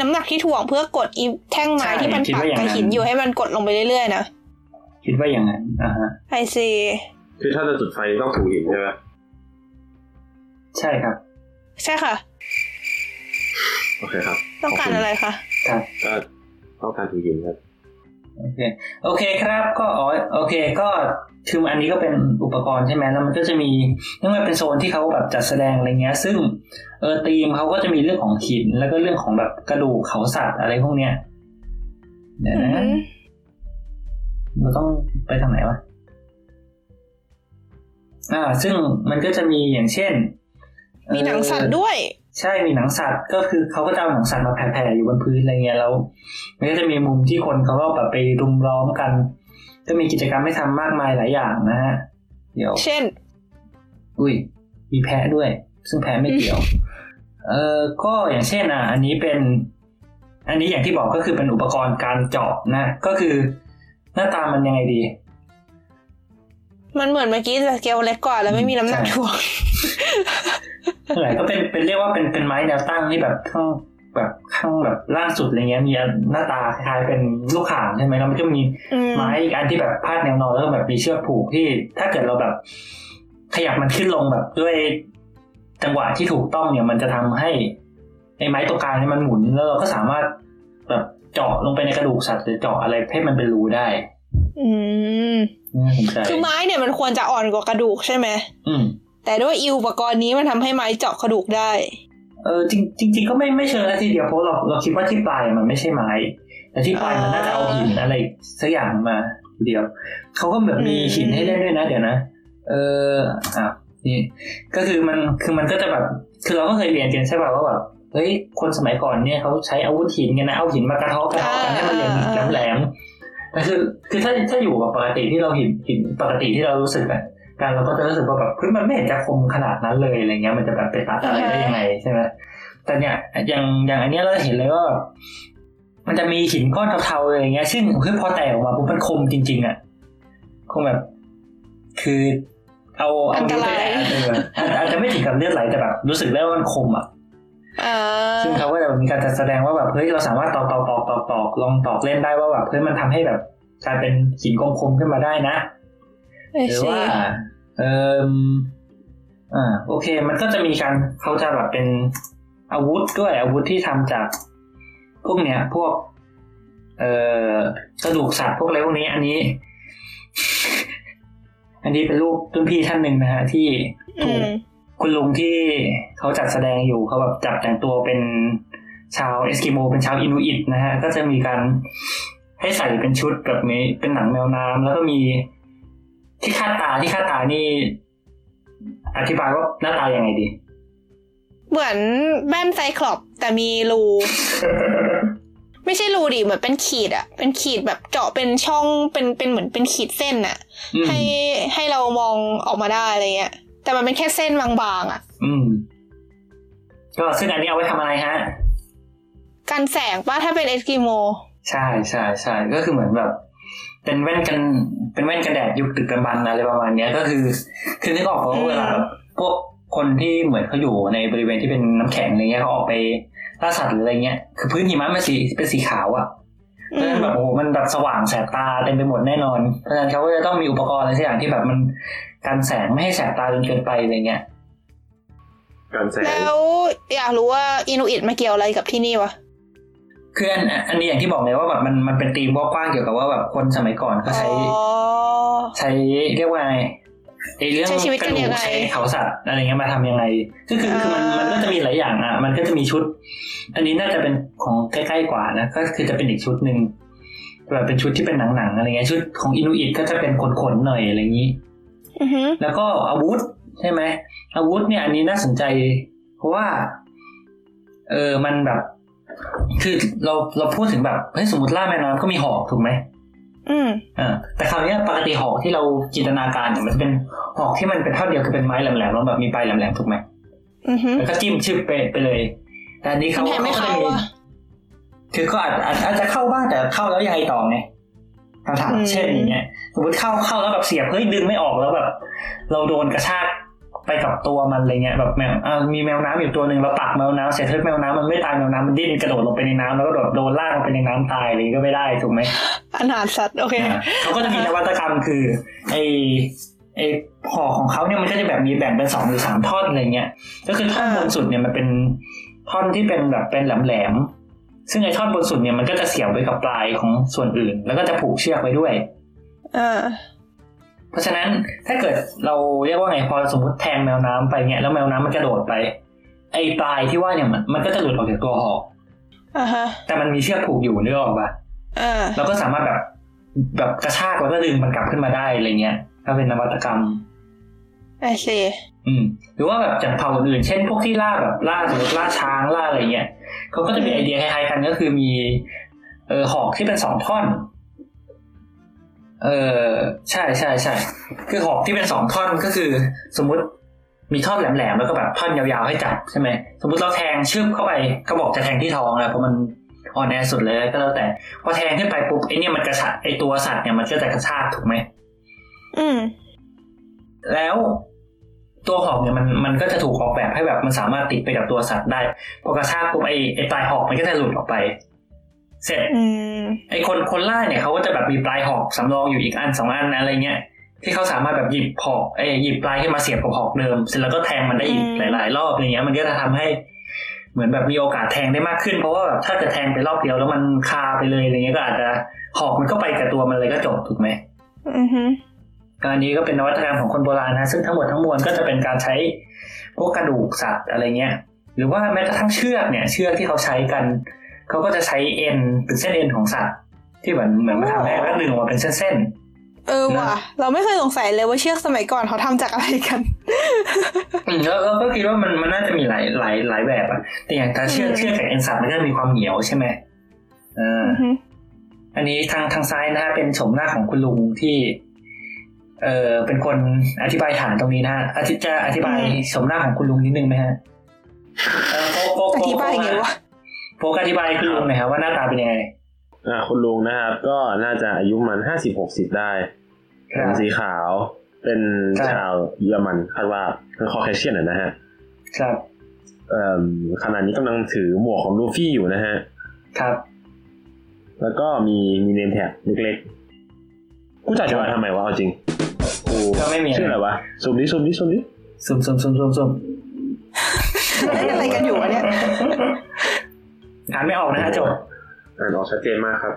น้ำหนักที่ถ่วงเพื่อกดอีแท่งไม้ที่มันปักกับหินอยู่ให้มันกดลงไปเรื่อยๆนะคิดว่าอย่างนั้นอ่าฮะไอซีคือถ้าจะจุดไฟต้องถูหินใช่ไหมใช่ครับ ใช่ค่ะ โอเคครับ ต้องการอะไรคะครับก็ต้องการถูหินครับ โอเคโอเคครับก็อ๋อโอเค ก็คืออันนี้ก็เป็นอุปกรณ์ใช่ไหมแล้วมันก็จะมีนี่มันเป็นโซนที่เขาแบบจัดแสดงอะไรเงี้ย ซึ่งเออธีมเขาก็จะมีเรื่องของหิน แล้วก็เรื่องของแบบกระดูกเขาสัตว์อะไรพวกเนี้ยเดี๋ยวอืนะมเราต้องไปทางไหนวะอ่า ซึ่งมันก็จะมีอย่างเช่น มีหนังสัตว์ด้วย ใช่มีหนังสัตว์ก็คือเขาก็จะเอาหนังสัตว์มาแผ่ๆอยู่บนพื้นอะไรเงี้ยแล้วมันก็จะมีมุมที่คนเขาก็แบบไปรุมล้อมกัน ก็มีกิจกรรมให้ทำมากมายหลายอย่างนะฮะเดี๋ยว เช่น อุ้ย มีแพะด้วย ซึ่งแพะไม่เกี่ยว เออก็อย่างเช่นอะ อันนี้เป็น อันนี้อย่างที่บอกก็คือเป็นอุปกรณ์การเจาะนะ ก็คือหน้าตามันยังไงดี มันเหมือนเมื่อกี้แต่สเกลเล็กกว่าแล้วไม่มีน้ำหนักใช่ถ่วง เท่าไหร่ก็เป็นเป็นเรียกว่าเป็นเป็นไม้แนวตั้งที่แบบข้างแบบข้างแบบล่างสุดอะไรเงี้ยมีหน้าตาคล้ายๆเป็นลูกข่างใช่ไหมแล้วมันก็มีอืมไม้อีกอันที่แบบพาดแนวนอนแล้วก็แบบมีเชือกผูกที่ถ้าเกิดเราแบบ ขยับมันขึ้นลงแบบด้วยจังหวะที่ถูกต้องเนี่ยมันจะทำให้ไอ้ไม้ตรงกลางเนี่ยมันหมุนแล้วเราก็สามารถแบบเจาะลงไปในกระดูกสัตว์หรือเจาะอะไรให้มันเป็นรูได้ อืมน่าสนใจคือไม้เนี่ยมันควรจะอ่อนกว่ากระดูกใช่ไหมอืม แต่ด้วยอิวอุปกรณ์นี้มันทำให้ไม้เจาะกระดูกได้ เออจริงจริงก็ไม่ไม่เชิงนะทีเดียวเพราะเราเราคิดว่าที่ปลายมันไม่ใช่ไม้ แต่ที่ปลายมันน่าจะเอาหินอะไรสักอย่างมาเดียวเขาก็แบบมีหินให้เล่นด้วยนะเดี๋ยวนะ เอออะนี่ก็คือมันคือมันก็จะแบบ คือเราก็เคยเรียนกันใช่ป่ะว่าแบบเฮ้ยคนสมัยก่อนเนี่ยเขาใช้อาวุธหินกันนะเอาหินมากระทาะกระทาะกันให้มันแหลมแหลมแหลมแต่คือคือถ้าถ้าอยู่กับปกติที่เราหินหินปกติที่เรารู้สึกอะ การเราก็จะรู้สึกว่าแบบเฮ้ยมันไม่เห็นจะคมขนาดนั้นเลยอะไรเงี้ยมันจะแบบไปตัดอะไรได้ยังไงใช่ไหมแต่เนี่ยอย่างอย่างอันเนี้ยเราเห็นเลยว่าแบบมันจะมีหินก้อนเทาๆอะไรเงี้ยซึ่งเฮ้ยพอแตกออกมาปุ๊บมันคมจริง ๆอะคงแบบ คือเอาเอาอันตรายนิ้วไปแตะเอออาจอาจจะไม่ถึงกับเลือดไหลแต่แบบรู้สึกได้ว่ามันคมอะอ่าซึ่งเขาก็จะมีการจัดแสดงว่าแบบเฮ้ยเราสามารถตอกตอกตอกตอกตอกลองตอกเล่นได้ว่าแบบเฮ้ยมันทำให้แบบกลายเป็นหินคมๆขึ้นมาได้นะไอ หรือซีว่าเอออ่าโอเค มันก็จะมีการเขาจะแบบเป็นอาวุธด้วยอาวุธที่ทำจาก พวกเนี้ยพวก เอ่อกระดูกสัตว์พวกอะไรพวกนี้ อันนี้ อันนี้เป็นรูปรุ่นพี่ท่านหนึ่งนะฮะที่อืถูกมคุณลุงที่เขาจัดแสดงอยู่เขาแบบจับแต่งตัวเป็นชาวเอสกิโมเป็นชาวอินูอิตนะฮะ ก็จะมีการให้ใส่เป็นชุดแบบนี้เป็นหนังแมวน้ำแล้วก็มี ที่คาดตาที่คาดตานี่ อธิบายว่าหน้าตายังไงดี เหมือนแว่น Cyclops แต่มีรูไม่ใช่รูดิเหมือนเป็นขีดอะเป็นขีดแบบเจาะเป็นช่องเป็นเป็นเหมือนเป็นขีดเส้นอะอืมให้ให้เรามองออกมาได้อะไรเงี้ย แต่มันเป็นแค่เส้นบางๆอะอืม ก็ซึ่งอันนี้เอาไว้ทำอะไรฮะกันแสงป้าถ้าเป็นเอสกิโม ใช่ใช่ใช่ก็คือเหมือนแบบ เป็นแว่นกัน เป็นแว่นกันแดดยุคดึกดำบรรพ์อะไรประมาณเนี้ยก็คือ คือนึกออกว่าอืมเวลาพวกคนที่เหมือนเขาอยู่ในบริเวณที่เป็นน้ำแข็งอะไรเงี้ยเขาออกไปล่าสัตว์หรืออะไรเงี้ยคือพื้นหิมะมันสีเป็นสีขาวอะ่ะเพราะฉะนั้นแบบโอ้โหมันแบบสว่างแสบตาเต็มไปหมดแน่นอนเพราะฉะนั้นเขาก็จะต้องมีอุปกรณ์อะไรสักอย่างที่แบบมันกันแสงไม่ให้แสบตาจนเกินไปอะไรเงี้ยการแสงแล้วอยากรู้ว่าอินูอิตมาเกี่ยวอะไรกับที่นี่วะ คืออันอันนี้อย่างที่บอกเลยว่าแบบมันมันเป็นธีมกว้างๆเกี่ยวกับว่าแบบคนสมัยก่อนเขาใช้อ๋อใช้เรียกว่าไงไอเรื่องใช้ชีวิตกกัระนดูยังกไงใช้เขาสัตว์อะไรเงี้ยมาทำยังไงก็คือคือมันอ่ามัมันก็จะมีหลายอย่างอะ มันก็จะมีชุด อันนี้น่าจะเป็นของใกล้ๆกว่านะก็คือจะเป็นอีกชุดหนึ่งแบบเป็นชุดที่เป็นหนังๆอะไรเงี้ยชุดของอินูอิตก็จะเป็นขนๆหน่อยอะไรอย่างนี้อือหือแล้วก็อาวุธใช่ไหมอาวุธเนี่ยอันนี้น่าสนใจ เพราะว่า เออมันแบบ คือเราเราพูดถึงแบบเฮ้ยสมมติล่าแม่น้ำก็มีหอกถูกไหมอืมอ่าแต่คราวเนี้ยปกติหอกที่เราจินตนาการเนี่ยมันจะเป็นหอกที่มันเป็นเท่าเดียวคือเป็นไม้แหลมๆแล้วแบบมีปลายแหลมๆถูกไหมอือหือแล้วก็จิ้มชึบไปไปเลย แต่อันนี้มัเขานแทนไม่เขาก็เข้าจะมีอะคือก็อาจอาจอาจจะเข้าบ้างแต่เข้าแล้วยังไงต่อไงคำถามเช่นอย่างเงี้ยสมมติเข้าเข้าแล้วแบบเสียบเฮ้ยดึงไม่ออกแล้วแบบ เราโดนกระชาก ไปกับตัวมันอะไรเงี้ยแบบแมวอ่ามีแมวน้ำอยู่ตัวหนึ่งเราปักแมวน้ำเสร็จเฮ้ยแมวน้ำมันไม่ตายแมวน้ำมันดิ้นกระโดดลงไปในน้ำแล้วก็โดดโดนลากลงไปในน้ำตายเลยก็ไม่ได้ถูกไหมอาหารสัตว์โอเคอ่าเขาก็จะมีนวัตกรรมคือไอไอห่อของเขาเนี่ยมันก็จะแบบมีแบ่งเป็นสองหรือสามท่อนอะไรเงี้ยก็คือท่อนอ่าบนสุดเนี่ยมันเป็นท่อนที่เป็นแบบเป็นแหลมๆซึ่งไอท่อนบนสุดเนี่ยมันก็จะเสียบไว้กับปลายของส่วนอื่น แล้วก็จะผูกเชือกไว้ด้วยอ่า เพราะฉะนั้นถ้าเกิดเราเรียกว่าไงพอสมมติแทงแมวน้ำไปเนี่ยแล้วแมวน้ำมันกระโดดไป ไอปลายที่ว่าเนี่ยมันมันก็จะหลุดออกจากตัวหอกอ่าฮะแต่มันมีเชือกผูกอยู่นึกออกปะอ่าเราก็สามารถแบบแบบกระชากแล้วก็ดึงมันกลับขึ้นมาได้อะไรเงี้ยถ้าเป็นนวัตกรรมไอซีอืม หรือว่าแบบจากเผ่าอื่นๆเช่นพวกที่ล่าแบบล่าสมมติล่าช้างล่าอะไรเงี้ยเขาก็จะมีไอเดียคล้ายๆกันก็คือมี เออหอกที่เป็นสองท่อน เออใช่ใช่ใช่คือหอกที่เป็นสองท่อนก็คือ สมมุติมีท่อนแหลมๆแล้วก็แบบท่อนยาวๆให้จับใช่ไหมสมมุติเราแทงชึบเข้าไปก็บอกจะแทงที่ท้องนะเพราะมันอ่อนแอสุดเลยก็แล้วแต่พอแทงขึ้นไปปุ๊บไอเนี่ยมันกระชากไอตัวสัตว์เนี่ยมันก็จะกระชากถูกไหมอืม แล้วตัวหอกเนี่ยมันมันก็จะถูกออกแบบให้แบบมันสามารถติดไปกับตัวสัตว์ได้พอกระชากปุ๊บไอไอปลายหอกมันก็จะหลุดออกไป เสร็จอืมไอคนคนล่าเนี่ยเขาก็จะแบบมีปลายหอกสำรองอยู่อีกอันสองอันนะอะไรเงี้ยที่เขาสามารถแบบหยิบหอกไอหยิบปลายขึ้นมาเสียบกับหอกเดิม เสร็จแล้วก็แทงมันได้อีกอืมหลาย ๆ รอบอะไรเงี้ย มันก็จะทำให้เหมือนแบบมีโอกาสแทงได้มากขึ้นเพราะว่าแบบถ้าเกิดแทงไปรอบเดียวแล้วมันคาไปเลยอะไรเงี้ยก็อาจจะหอกมันก็ไปกับตัวมันเลยก็จบถูกไหมอือฮึก็อันนี้ก็เป็นนวัตกรรมของคนโบราณนะซึ่งทั้งหมดทั้งมวลก็จะเป็นการใช้พวกกระดูกสัตว์อะไรเงี้ย หรือว่าแม้กระทั่งเชือกเนี่ย เชือกที่เขาใช้กัน เขาก็จะใช้เอ็นเป็นเส้นเอ็นของสัตว์ ที่เหมือนเหมือนมาทำให้แล้วดึงออกมาเป็นเส้นเออว่ะ เราไม่เคยสงสัยเลยว่าเชือกสมัยก่อนเขาทำจากอะไรกันๆอืมแล้วแล้วก็คิดว่ามันมันน่าจะมีหลายหลายหลายแบบอะแต่อย่างถ้าเชือกอืมเชือกจากเอ็นสัตว์มันก็มีความเหนียวใช่ไหมอ่าอือฮึอันนี้ทางทางซ้ายนะฮะเป็นชมหน้าของคุณลุงที่ เออเป็นคนอธิบายฐานตรงนี้นะฮะอาทิตย์จะอธิบายชมหน้าของคุณลุงนิดนึงไหมฮะเออโฟกโฟกอโฟกธิบายไงวะ โฟกอธิบายคุณลุงหน่อยครับว่าหน้าตาเป็นยังไงอ่าคุณลุงนะครับ ก็น่าจะอายุประมันห้าสิบหกสิบได้ครัผมบสีขาว เป็นครับชาวเยอรมันคาดว่าเป็นคอเคเชียนนะฮะ ครับเอ่อขณะนี้กำลังถือหมวกของลูฟี่อยู่นะฮะ ครับ แล้วก็มีมีเนมแท็กเล็กๆ กูจ่ายจะมาทำไมวะเอาจริงกูก็ไม่มีอะไรชื่ออะไรวะซูมดิซูมดิซูมดิซุ่มซุ่มซุ่มซุ่มซุ่มเล่นอะไรกันอยู่วะเนี่ย อ่านไม่ออกนะฮะโจทย์อ่านออกชัดเจนมากครับ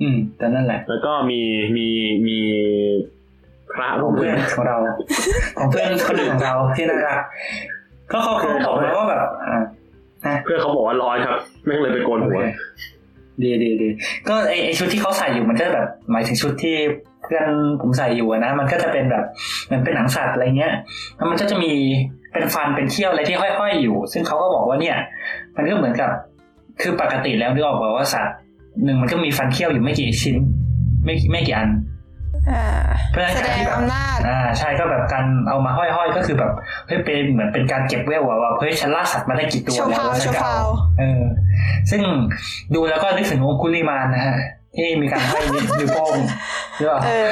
อืม แต่นั่นแหละ แล้วก็มีมีมีพระขรูองปหเพื่นึ่อนงของเรา ของเพื่อนคนอื่นของเราที่น่ารักก็เขาเขาบอกมาว่าแบบอ่านะเพื่อนเขาบอกว่าร้อนครับแม่งเลยไปโกนหัวดีดีดีก็ไอไอชุดที่เขาใส่อยู่มันก็แบบ หมายถึงชุดที่เพื่อนผมใส่อยู่อะนะ มันก็จะเป็นแบบเหมือนเป็นหนังสัตว์อะไรเงี้ยแล้วมันก็จะมีเป็นฟันเป็นเขี้ยวอะไรที่ห้อยๆอยู่ ซึ่งเขาก็บอกว่าเนี่ย มันก็เหมือนกับ คือปกติแล้วนึกออกป่าว่าสัตว์หนึ่งมันก็มีฟันเขี้ยวอยู่ไม่กี่ชิ้น ไม่ไม่กี่อันอ่าเพราะฉะนั้นแสดการงที่แบบอำนาจอ่าใช่ก็แบบการเอามาห้อยๆก็คือแบบเฮ้ยเป็นเหมือนเป็นการเก็บเวลอะว่าเฮ้ยฉันล่าสัตว์มาได้กี่ตัวโชว์แล้วพาวแล้วโชฉันว์จะพาเอาวเออ ซึ่งดูแล้วก็นึกถึงองคุลิมานนะฮะที่มีการห้อยนิ้วโป้งใช่ป่ะเออ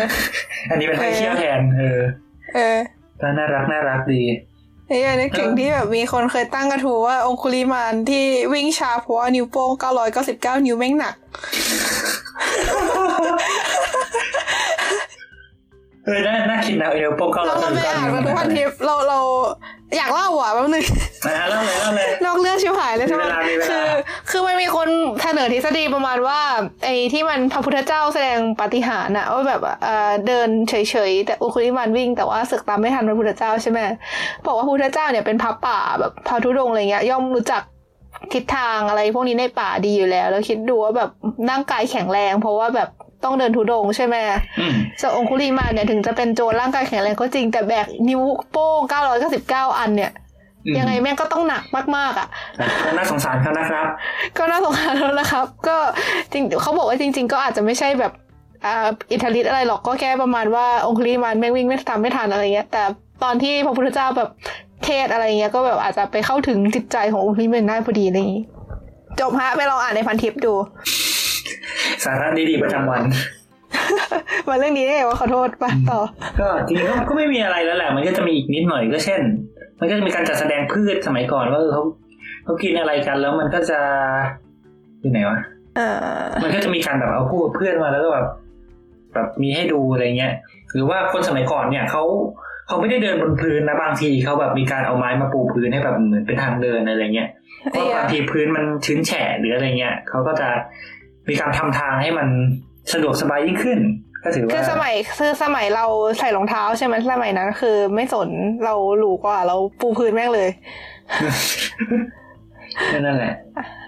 อันนี้เป็นห้อยเขี้ยวแทนเออเออก็น่ารักน่ารักดี นี่นึกถึงที่แบบมีคนเคยตั้งกระทู้ว่าองคุลิมานที่วิ่งช้าเพราะว่านิ้วโป้ง999นิ้วแม่งหนัก เออน่าน่าคิดนะเอวโป้งก็เราเราเราไปอ่านมาทุกวันทิปเราเราอยากเล่าอะแป๊บนึงนะเล่าเลยเล่าเลยนอกเรื่องชิบหายเลยใช่ไหมมีเวลามีเวลาคือคือมันมีคนเสนอทฤษฎีประมาณว่าไอ้ที่มันพระพุทธเจ้าแสดงปาฏิหาริย์อะว่าแบบเอ่อเดินเฉยๆแต่อุคุลิมานวิ่งแต่ว่าศึกตามไม่ทันพระพุทธเจ้าใช่ไหมบอกว่าพระพุทธเจ้าเนี่ยเป็นพระป่าแบบพระธุดงค์อะไรเงี้ยย่อมรู้จักทิศทางอะไรพวกนี้ในป่าดีอยู่แล้ว แล้วคิดดูว่าแบบร่างกายแข็งแรง เพราะว่าแบบ ต้องเดินธุดงค์ใช่ไหมอืมส่วนองคุลิมานเนี่ยถึงจะเป็นโจรร่างกายแข็งแรงก็จริงแต่แบกนิ้วโป้ง999อันเนี่ยอืมยังไงแม่งก็ต้องหนักมากๆอะน่าสงสารเขานะครับ ก็น่าสงสารแล้วนะครับ ก็จริงเขาบอกว่าจริง ๆ ก็อาจจะไม่ใช่แบบอ่าอิทธิฤทธิ์อะไรหรอกก็แค่ประมาณว่าองคุลิมานแม่งวิ่งไม่ทำไม่ทันอะไรเงี้ยแต่ตอนที่พระพุทธเจ้าแบบเทศอะไรเงี้ยก็แบบอาจจะไปเข้าถึงจิตใจขององคุลิมานได้พอดีอะไรอย่างงี้จบฮะไปลองอ่านในพันทิปดู สาระดีๆประจำวัน มาเรื่องนี้ได้ไงวะขอโทษไปต่อ ก็จริงๆก็ก็ไม่มีอะไรแล้วแหละ มันก็จะมีอีกนิดหน่อยก็เช่น มันก็จะมีการจัดแสดงพืชสมัยก่อนว่าเออเขาเขากินอะไรกันแล้วมันก็จะอยู่ไหนวะเออมันก็จะมีการแบบเอาพูดเพื่อนมาแล้วก็แบบแบบมีให้ดูอะไรเงี้ย หรือว่าคนสมัยก่อนเนี่ยเขาเขาไม่ได้เดินบนพื้นนะบางทีเขาแบบมีการเอาไม้มาปูพื้นให้แบบเหมือนเป็นทางเดินอะไรเงี้ยเพราะบางทีพื้นมันชื้นแฉะหรืออะไรเงี้ยเขาก็จะ มีการทำทางให้มันสะดวกสบายยิ่งขึ้น ก็ถือว่าคือสมัยคือสมัยเราใส่รองเท้าใช่ไหมสมัยนั้น คือไม่สนเราหลูกว่าเราปูพื้นแม่งเลยนั่นแหละ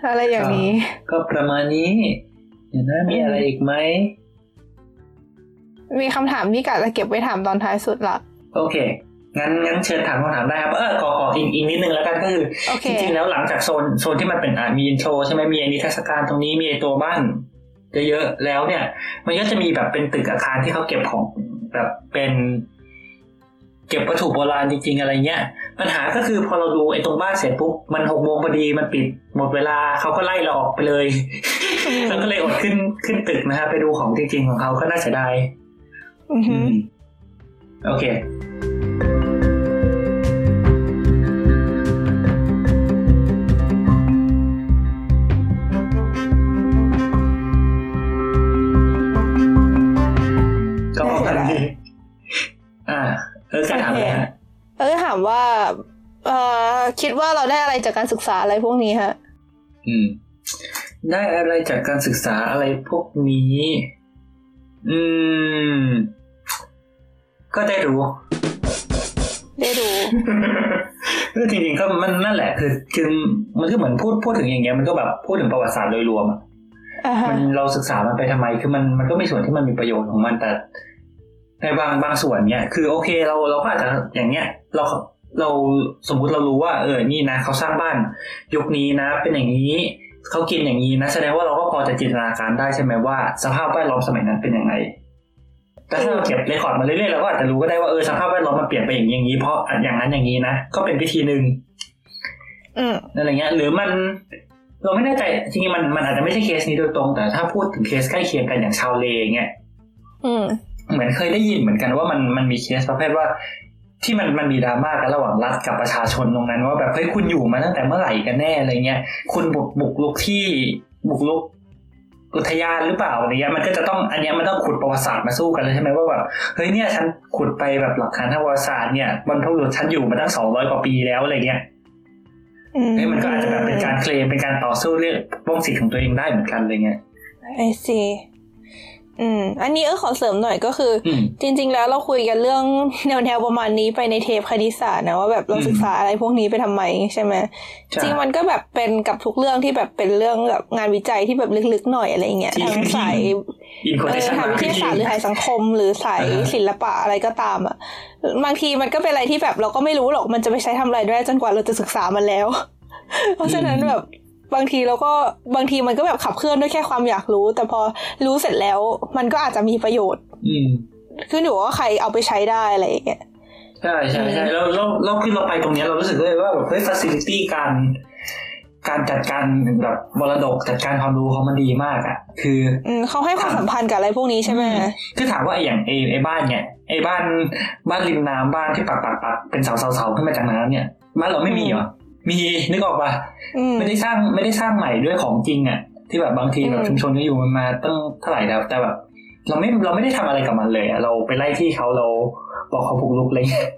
อะไรอย่างนี้ ก็ประมาณนี้เดี๋ยวนะมีอะไรอีกไหม มีคำถามที่กะจะเก็บไว้ถามตอนท้ายสุดละโอเค งั้นงั้นเชิญถามคำถามได้ครับเออขอขออีกอีกนิดนึงแล้วกันก็คือโอเคจริงๆแล้วหลังจากโซนโซนที่มันเป็นอ่ามีอินโทรใช่ไหมมีนิทรรศการตรงนี้มีไอ้ตัวบ้านเยอะๆแล้วเนี่ย มันก็จะมีแบบเป็นตึกอาคารที่เขาเก็บของแบบเป็นเก็บวัตถุโบราณจริง ๆ อะไรเงี้ย ปัญหาก็คือพอเราดูไอ้ตรงบ้านเสร็จปุ๊บมันหกโมงพอดีมันปิดหมดเวลาเขาก็ไล่เราออกไปเลยเราก็เลยอดขึ้นขึ้นตึกนะฮะไปดูของจริง ๆ ของเขาก็น่าเสียดายอือหือโอเค ว่าเอ่อคิดว่าเราได้อะไรจากการศึกษาอะไรพวกนี้ฮะ อืม ได้อะไรจากการศึกษาอะไรพวกนี้ อืม ก็ได้รู้ ได้ดูก็จริงๆก็มันนั่นแหละคือคือมันก็เหมือนพูดพูดถึงอย่างเงี้ยมันก็แบบพูดถึงประวัติศาสตร์โดยรวมอะอ่าฮะมันเราศึกษามันไปทำไม คือมันมันก็มีส่วนที่มันมีประโยชน์ของมันแต่ในบางบางส่วนเนี่ยคือโอเคเราเราก็อาจจะอย่างเงี้ย เรา เราสมมุติเรารู้ว่า เออ นี่นะเขาสร้างบ้าน ยุคนี้นะ เป็นอย่างนี้เขากินอย่างนี้นะแสดงว่าเราก็พอจะจินตนาการได้ใช่ไหมว่า สภาพแวดล้อมสมัยนั้นเป็นยังไงแต่ถ้าเราเก็บเรคคอร์ดมาเรื่อยๆเราก็อาจจะรู้ก็ได้ว่าเออสภาพแวดล้อมมันเปลี่ยนไปอย่างนี้อย่างนี้เพราะอย่างนั้นอย่างนี้นะก็เป็นวิธีหนึ่งอืมอะไรเงี้ย หรือมัน เราไม่แน่ใจจริงๆมันมันอาจจะไม่ใช่เคสนี้โดยตรง แต่ถ้าพูดถึงเคสใกล้เคียงกันอย่างชาวเลเงี้ยอืมเหมือนเคยได้ยินเหมือนกันว่ามันมันมีเคสประเภทว่า ที่มันมันมีดราม่ากันระหว่างรัฐกับประชาชนตรงนั้น ว่าแบบเฮ้ยคุณอยู่มาตั้งแต่เมื่อไหร่กันแน่อะไรเงี้ยคุณบุกบุกลุกที่บุกลุกอุทยานหรือเปล่าอะไรเงี้ยมันก็จะต้องอันเนี้ยมันต้องขุดประวัติศาสตร์มาสู้กันเลยใช่ไหมว่าแบบเฮ้ยเนี่ยฉันขุดไปแบบหลักฐานทางประวัติศาสตร์เนี่ยบรรพบุรุษฉันอยู่มาตั้งสองร้อยกว่าปีแล้วอะไรเงี้ยอืมเฮ้ยมันก็อาจจะแบบเป็นการเคลมเป็นการต่อสู้เรื่องปกป้องสิทธิ์ของตัวเองได้เหมือนกันอะไรเงี้ยI see อืม อันนี้เออขอเสริมหน่อยก็คือออืมจริง ๆ แล้วเราคุยกันเรื่องแนวๆประมาณนี้ไปในเทปคณิตศาสตร์นะว่าแบบเราอืมศึกษาอะไรพวกนี้ไปทำไมใช่ไหมใช่จริงมันก็แบบเป็นกับทุกเรื่องที่แบบเป็นเรื่องแบบงานวิจัยที่แบบลึกๆหน่อยอะไรเงี้ยที่ทั้งสาย in quotation ทางวิทยาศาสตร์หรือสายสังคม หรือสายอ่าฮะศิลปะอะไรก็ตามอะบางทีมันก็เป็นอะไรที่แบบเราก็ไม่รู้หรอกมันจะไปใช้ทำอะไรได้จนกว่าเราจะศึกษามันแล้ว เพราะฉะนั้นแบบ บางทีเราก็บางทีมันก็แบบขับเคลื่อนด้วยแค่ความอยากรู้ แต่พอรู้เสร็จแล้วมันก็อาจจะมีประโยชน์ อืมขึ้นอยู่ว่าใครเอาไปใช้ได้อะไรอย่างเงี้ยใช่ใช่ใช่แล้วแล้วแล้วคือเราไปตรงเนี้ยเรารู้สึกเลยว่าแบบเฮ้ยฟัซิลิตี้การการจัดการแบบมรดกจัดการความรู้เขามันดีมากอะ คืออืมเขาให้ความสัมพันธ์กับอะไรพวกนี้ใช่ไหมคือถามว่าไอ้อย่างไอ้ไอ้บ้านเนี่ยไอ้บ้านบ้านริมน้ำบ้านที่ปักปักปักเป็นเสาเสาเสาขึ้นมาจากน้ำเนี่ยบ้านเราไม่มีเหรอ มีนึกออกปะอืมไม่ได้สร้างไม่ได้สร้างใหม่ด้วยของจริงอะ ที่แบบบางทีแบบอืมชุมชนก็อยู่มันมาตั้งเท่าไหร่แล้วแต่แบบ เราไม่เราไม่ได้ทำอะไรกับมันเลยอะเราไปไล่ที่เขาเราบอกเขาบุกรุกอะไรเงี้ย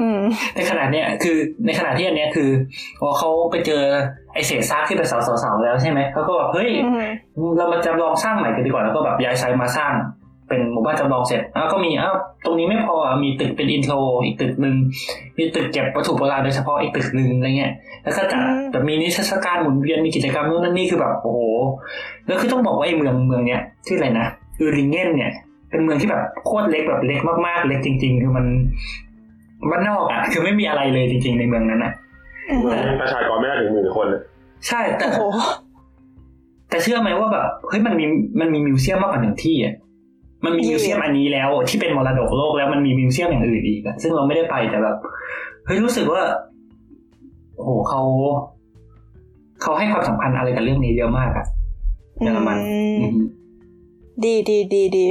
อืมในขณะเนี้ยคือในขณะที่อันเนี้ยคือพอเขาไปเจอไอเศษซากที่เป็นเสาๆๆแล้วใช่ไหมเขาก็แบบเฮ้ยอืมเรามาจำลองสร้างใหม่กันดีกว่าแล้วก็แบบย้ายไซต์มาสร้าง เป็นหมู่บ้านจำลองเสร็จอ้าวก็มีอ้าวตรงนี้ไม่พออะมีตึกเป็นอินโทรอีกตึกหนึ่งมีตึกเก็บวัตถุโบราณโดยเฉพาะอีกตึกหนึ่งอะไรเงี้ยแล้วก็จะแบบมีนิทรรศการหมุนเวียนมีกิจกรรมนู่นนั่นนี่คือแบบโอ้โหแล้วคือต้องบอกว่าไอ้เมืองเมืองเนี้ยชื่ออะไรนะอือริงเงนเนี่ยเป็นเมืองที่แบบโคตรเล็กแบบเล็กมากๆ เล็กจริง ๆ คือมันบ้านนอกอะคือไม่มีอะไรเลยจริง ๆ ในเมืองนั้นอะอืมประชากรไม่น่าถึงหมื่นคนเลยใช่แต่โอ้โหแต่เชื่อไหมว่าแบบเฮ้ยมันมีมันมี museum มากกว่าหนึ่งที่อะ มันมี museum อันนี้แล้ว ที่เป็นมรดกโลกแล้วมันมี museum อย่างอื่นอีกอะซึ่งเราไม่ได้ไปแต่แบบเฮ้ยรู้สึกว่าโอ้โหเขาเขาให้ความสำคัญอะไรกับเรื่องนี้เยอะมากอะเยอรมันอืมอืมดีดีดีดี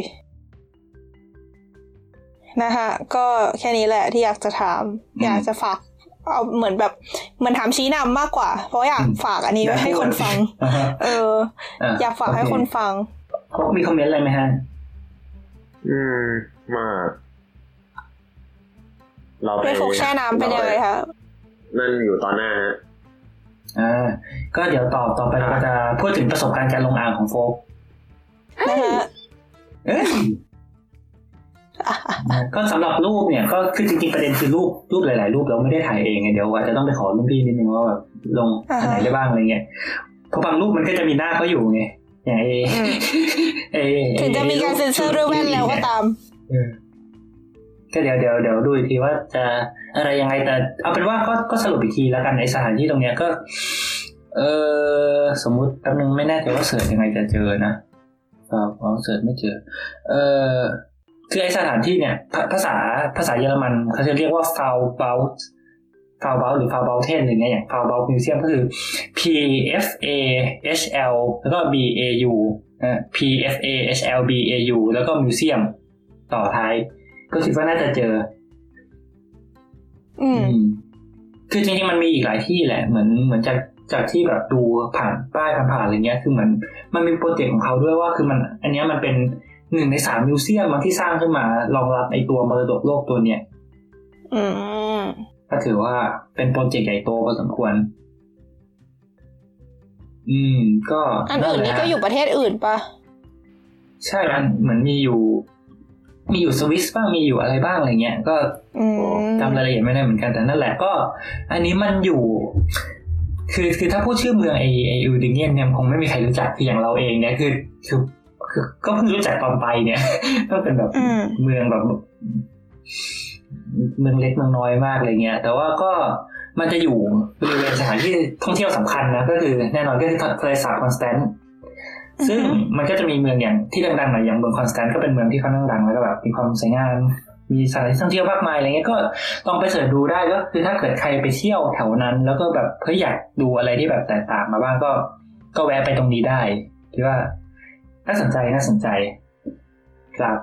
นะคะก็แค่นี้แหละที่อยากจะถาม อยากจะฝากเอาเหมือนแบบเหมือนถามชี้นำมากกว่า เพราะอยากฝากอันนี้ไว้ให้คนฟังอ่าฮะเออ อยากฝากให้คนฟังเขามีคอมเมนต์อะไรไหมฮะ อืมมากเราไปด้วยฟุกแช่น้ำเป็นยังไงคะนั่นอยู่ตอนหน้าฮะอ่าก็เดี๋ยวต่อต่อไปเราก็จะพูดถึงประสบการณ์การลงอ่างของโฟกนะคะเอ้ยก็สำหรับรูปเนี่ยก็คือจริงๆประเด็นคือรูปรูปหลาย ๆ รูปเราไม่ได้ถ่ายเองไงเดี๋ยวอาจจะต้องไปขอรุ่นพี่นิดนึงว่าแบบลงอันไหนได้บ้างอะไรเงี้ยเพราะบางรูปมันก็จะมีหน้าเขาอยู่ไง อย่างไอ้อืมไอ้ถึงจะมีการเซ็นเซอร์ด้วยแว่นแล้วก็ตามเออก็เดี๋ยวเดี๋ยวเดี๋ยวดูอีกทีว่าจะอะไรยังไงแต่เอาเป็นว่าก็ก็สรุปอีกทีแล้วกันในสถานที่ตรงเนี้ยก็ เออสมมุติแป๊บนึงไม่แน่ใจว่า search ยังไงจะเจอนะครับเอา search ไม่เจอ เออคือไอสถานที่เนี่ย ภาภาษาภาษาเยอรมันเขาจะเรียกว่า f a u b a u t f a u b a u t หรือ f a u b a u t e n หรือไงอย่าง f a u b a u t Museum ก็คือ P F A H L แล้วก็ B A U นะ P F A H L B A U แล้วก็ Museum ต่อท้าย ก็คิดว่าน่าจะเจออืมอืม คือจริงๆมันมีอีกหลายที่แหละ เหมือนเหมือนจากจากที่แบบดูผ่านป้ายผ่านๆอะไรเงี้ย คือเหมือนมันมีโปรเจกต์ของเขาด้วยว่าคือมัน อันเนี้ยมันเป็นหนึ่งในสามมิวเซียมมันที่สร้างขึ้นมารองรับไอตัวมรดกโลกตัวเนี้ย อืม ก็ถือว่าเป็นโปรเจกต์ใหญ่โตพอสมควร อืม ก็อันอื่นนี่ก็อยู่ประเทศอื่นปะใช่มันเหมือนมีอยู่ มีอยู่สวิสบ้างมีอยู่อะไรบ้างอะไรเงี้ยก็อืมจำรายละเอียดไม่ได้เหมือนกันแต่นั่นแหละก็ อันนี้มันอยู่ คือคือถ้าพูดชื่อเมืองไอไออูดิเงียนเนี่ยคงไม่มีใครรู้จักคืออย่างเราเองเนี่ยคือคือคือก็เพิ่งรู้จักตอนไปเนี่ยก็เป็นแบบอืมเมืองแบบ เมืองเล็กเมืองน้อยมากอะไรเงี้ย แต่ว่าก็มันจะอยู่บริเวณสถานที่ท่องเที่ยวสำคัญนะก็คือแน่นอนก็คือทะเลสาบคอนสแตนต์ซึ่งมันก็จะมีเมืองอย่างที่ดังๆหน่อยอย่างเมืองคอนสแตนต์ก็เป็นเมืองที่ค่อนข้างดังแล้วก็แบบมีความสวยงามมีสถานที่ท่องเที่ยวมากมายอะไรเงี้ยก็ลองไป search ดูได้ก็คือถ้าเกิดใครไปเที่ยวแถวนั้น แล้วก็แบบเฮ้ยอยากดูอะไรที่แบบแตกต่างมาบ้างก็ ก็แวะไปตรงนี้ได้คิดว่าน่าสนใจน่าสนใจ ครับ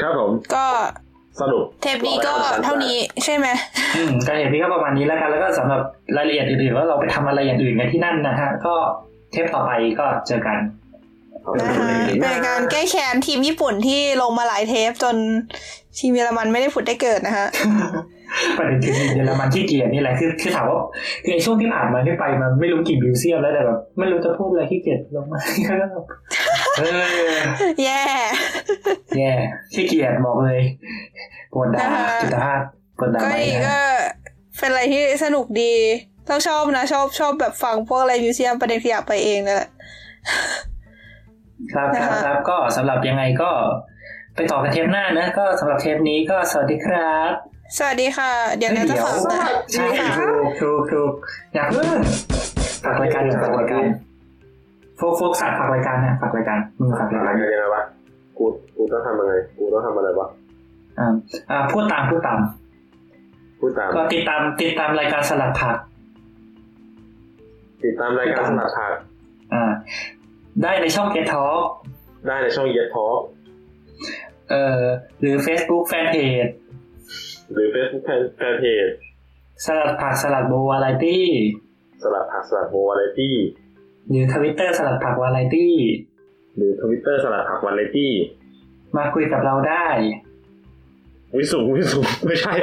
ครับผมก็ สรุปเทปนี้ก็เท่านี้ใช่ไหมอืมการเห็นพี่ก็ประมาณนี้แล้วกันแล้วก็สำหรับรายละเอียดอื่นๆว่าเราไปทำอะไรอย่างอื่นกันที่นั่นนะฮะก็เทปต่อไปก็เจอกันนะคะเป็นการแก้แค้นทีมญี่ปุ่นที่ลงมาหลายเทปจนทีมเยอรมันไม่ได้ผุดได้เกิดนะฮะประเด็นคือเยอรมันที่เกียรนี่แหละคือคือถามว่าคือในช่วงที่ผ่านมาที่ไปมันไม่รู้กี่มิวเซียมแล้วแต่แบบไม่รู้จะพูดอะไรที่เกียรลงมาก็แบบ เออแย่แย่ขี้เกียจบอกเลยปวดด่านะคะจุดภาพปวดด่าก็ไปดีนะก็เป็นอะไรที่สนุกดีต้องชอบนะ ชอบชอบแบบฟังพวกอะไรมิวเซียมประเด็นขยะไปเองนั่นแหละครับครับนะคะครับก็สำหรับยังไงก็ไปต่อกันเทปหน้านะ ก็สำหรับเทปนี้ก็สวัสดีครับ สวัสดีค่ะ เดี๋ยวนะจะฝากนะใช่ถูกถูกถูกอยากเพิ่งฝากรายการอย่าฝากรายการ โฟกโฟกสัตว์ฝากรายการนะฝากรายการมึงฝากรายอะไรการกันยังไงวะกูกูต้องทำยังไงกูต้องทำอะไรวะอ่าอ่าพูดตามพูดตามพูดตามก็ติดตามติดตามรายการสลัดผัก ติดตามรายการสนับผักอ่า ได้ในช่อง Get Talk ได้ในช่องเย็ดทอเอ่อหรือ Facebook Fanpage หรือ Facebook แฟนแฟนเพจสลัดผักสลัดโบวาไรตี้ สลับผักสลัดโมวาไรตี้ หรือทวิตเตอร์สลัดผักวาไรตี้ หรือทวิตเตอร์สลัดผักวันไรตี้ มาคุยกับเราได้ วิสุงวิสุงไม่ใช่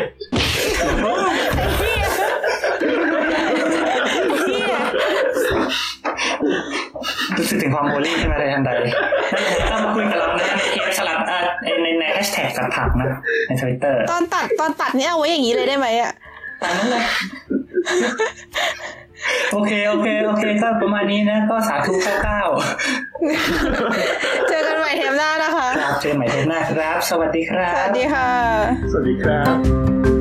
รู้สึกถึงความโมลี่ใช่ไหมในทันใดนั่นก็มาคุยกับเราในเพจสลัดเอ่อในในแฮชแท็กสลัดผักนะในทวิตเตอร์ตอนตัดตอนตัดนี่เอาไว้อย่างนี้เลยได้ไหมอะตามนั้นเลย โอเค โอเค โอเค ก็ประมาณนี้นะ ก็สาธุเก้าเก้าเจอกันใหม่เทปหน้านะคะ ครับ เจอกันใหม่เทปหน้าครับ สวัสดีครัสวับสดีค่ะ สวัสดีครับ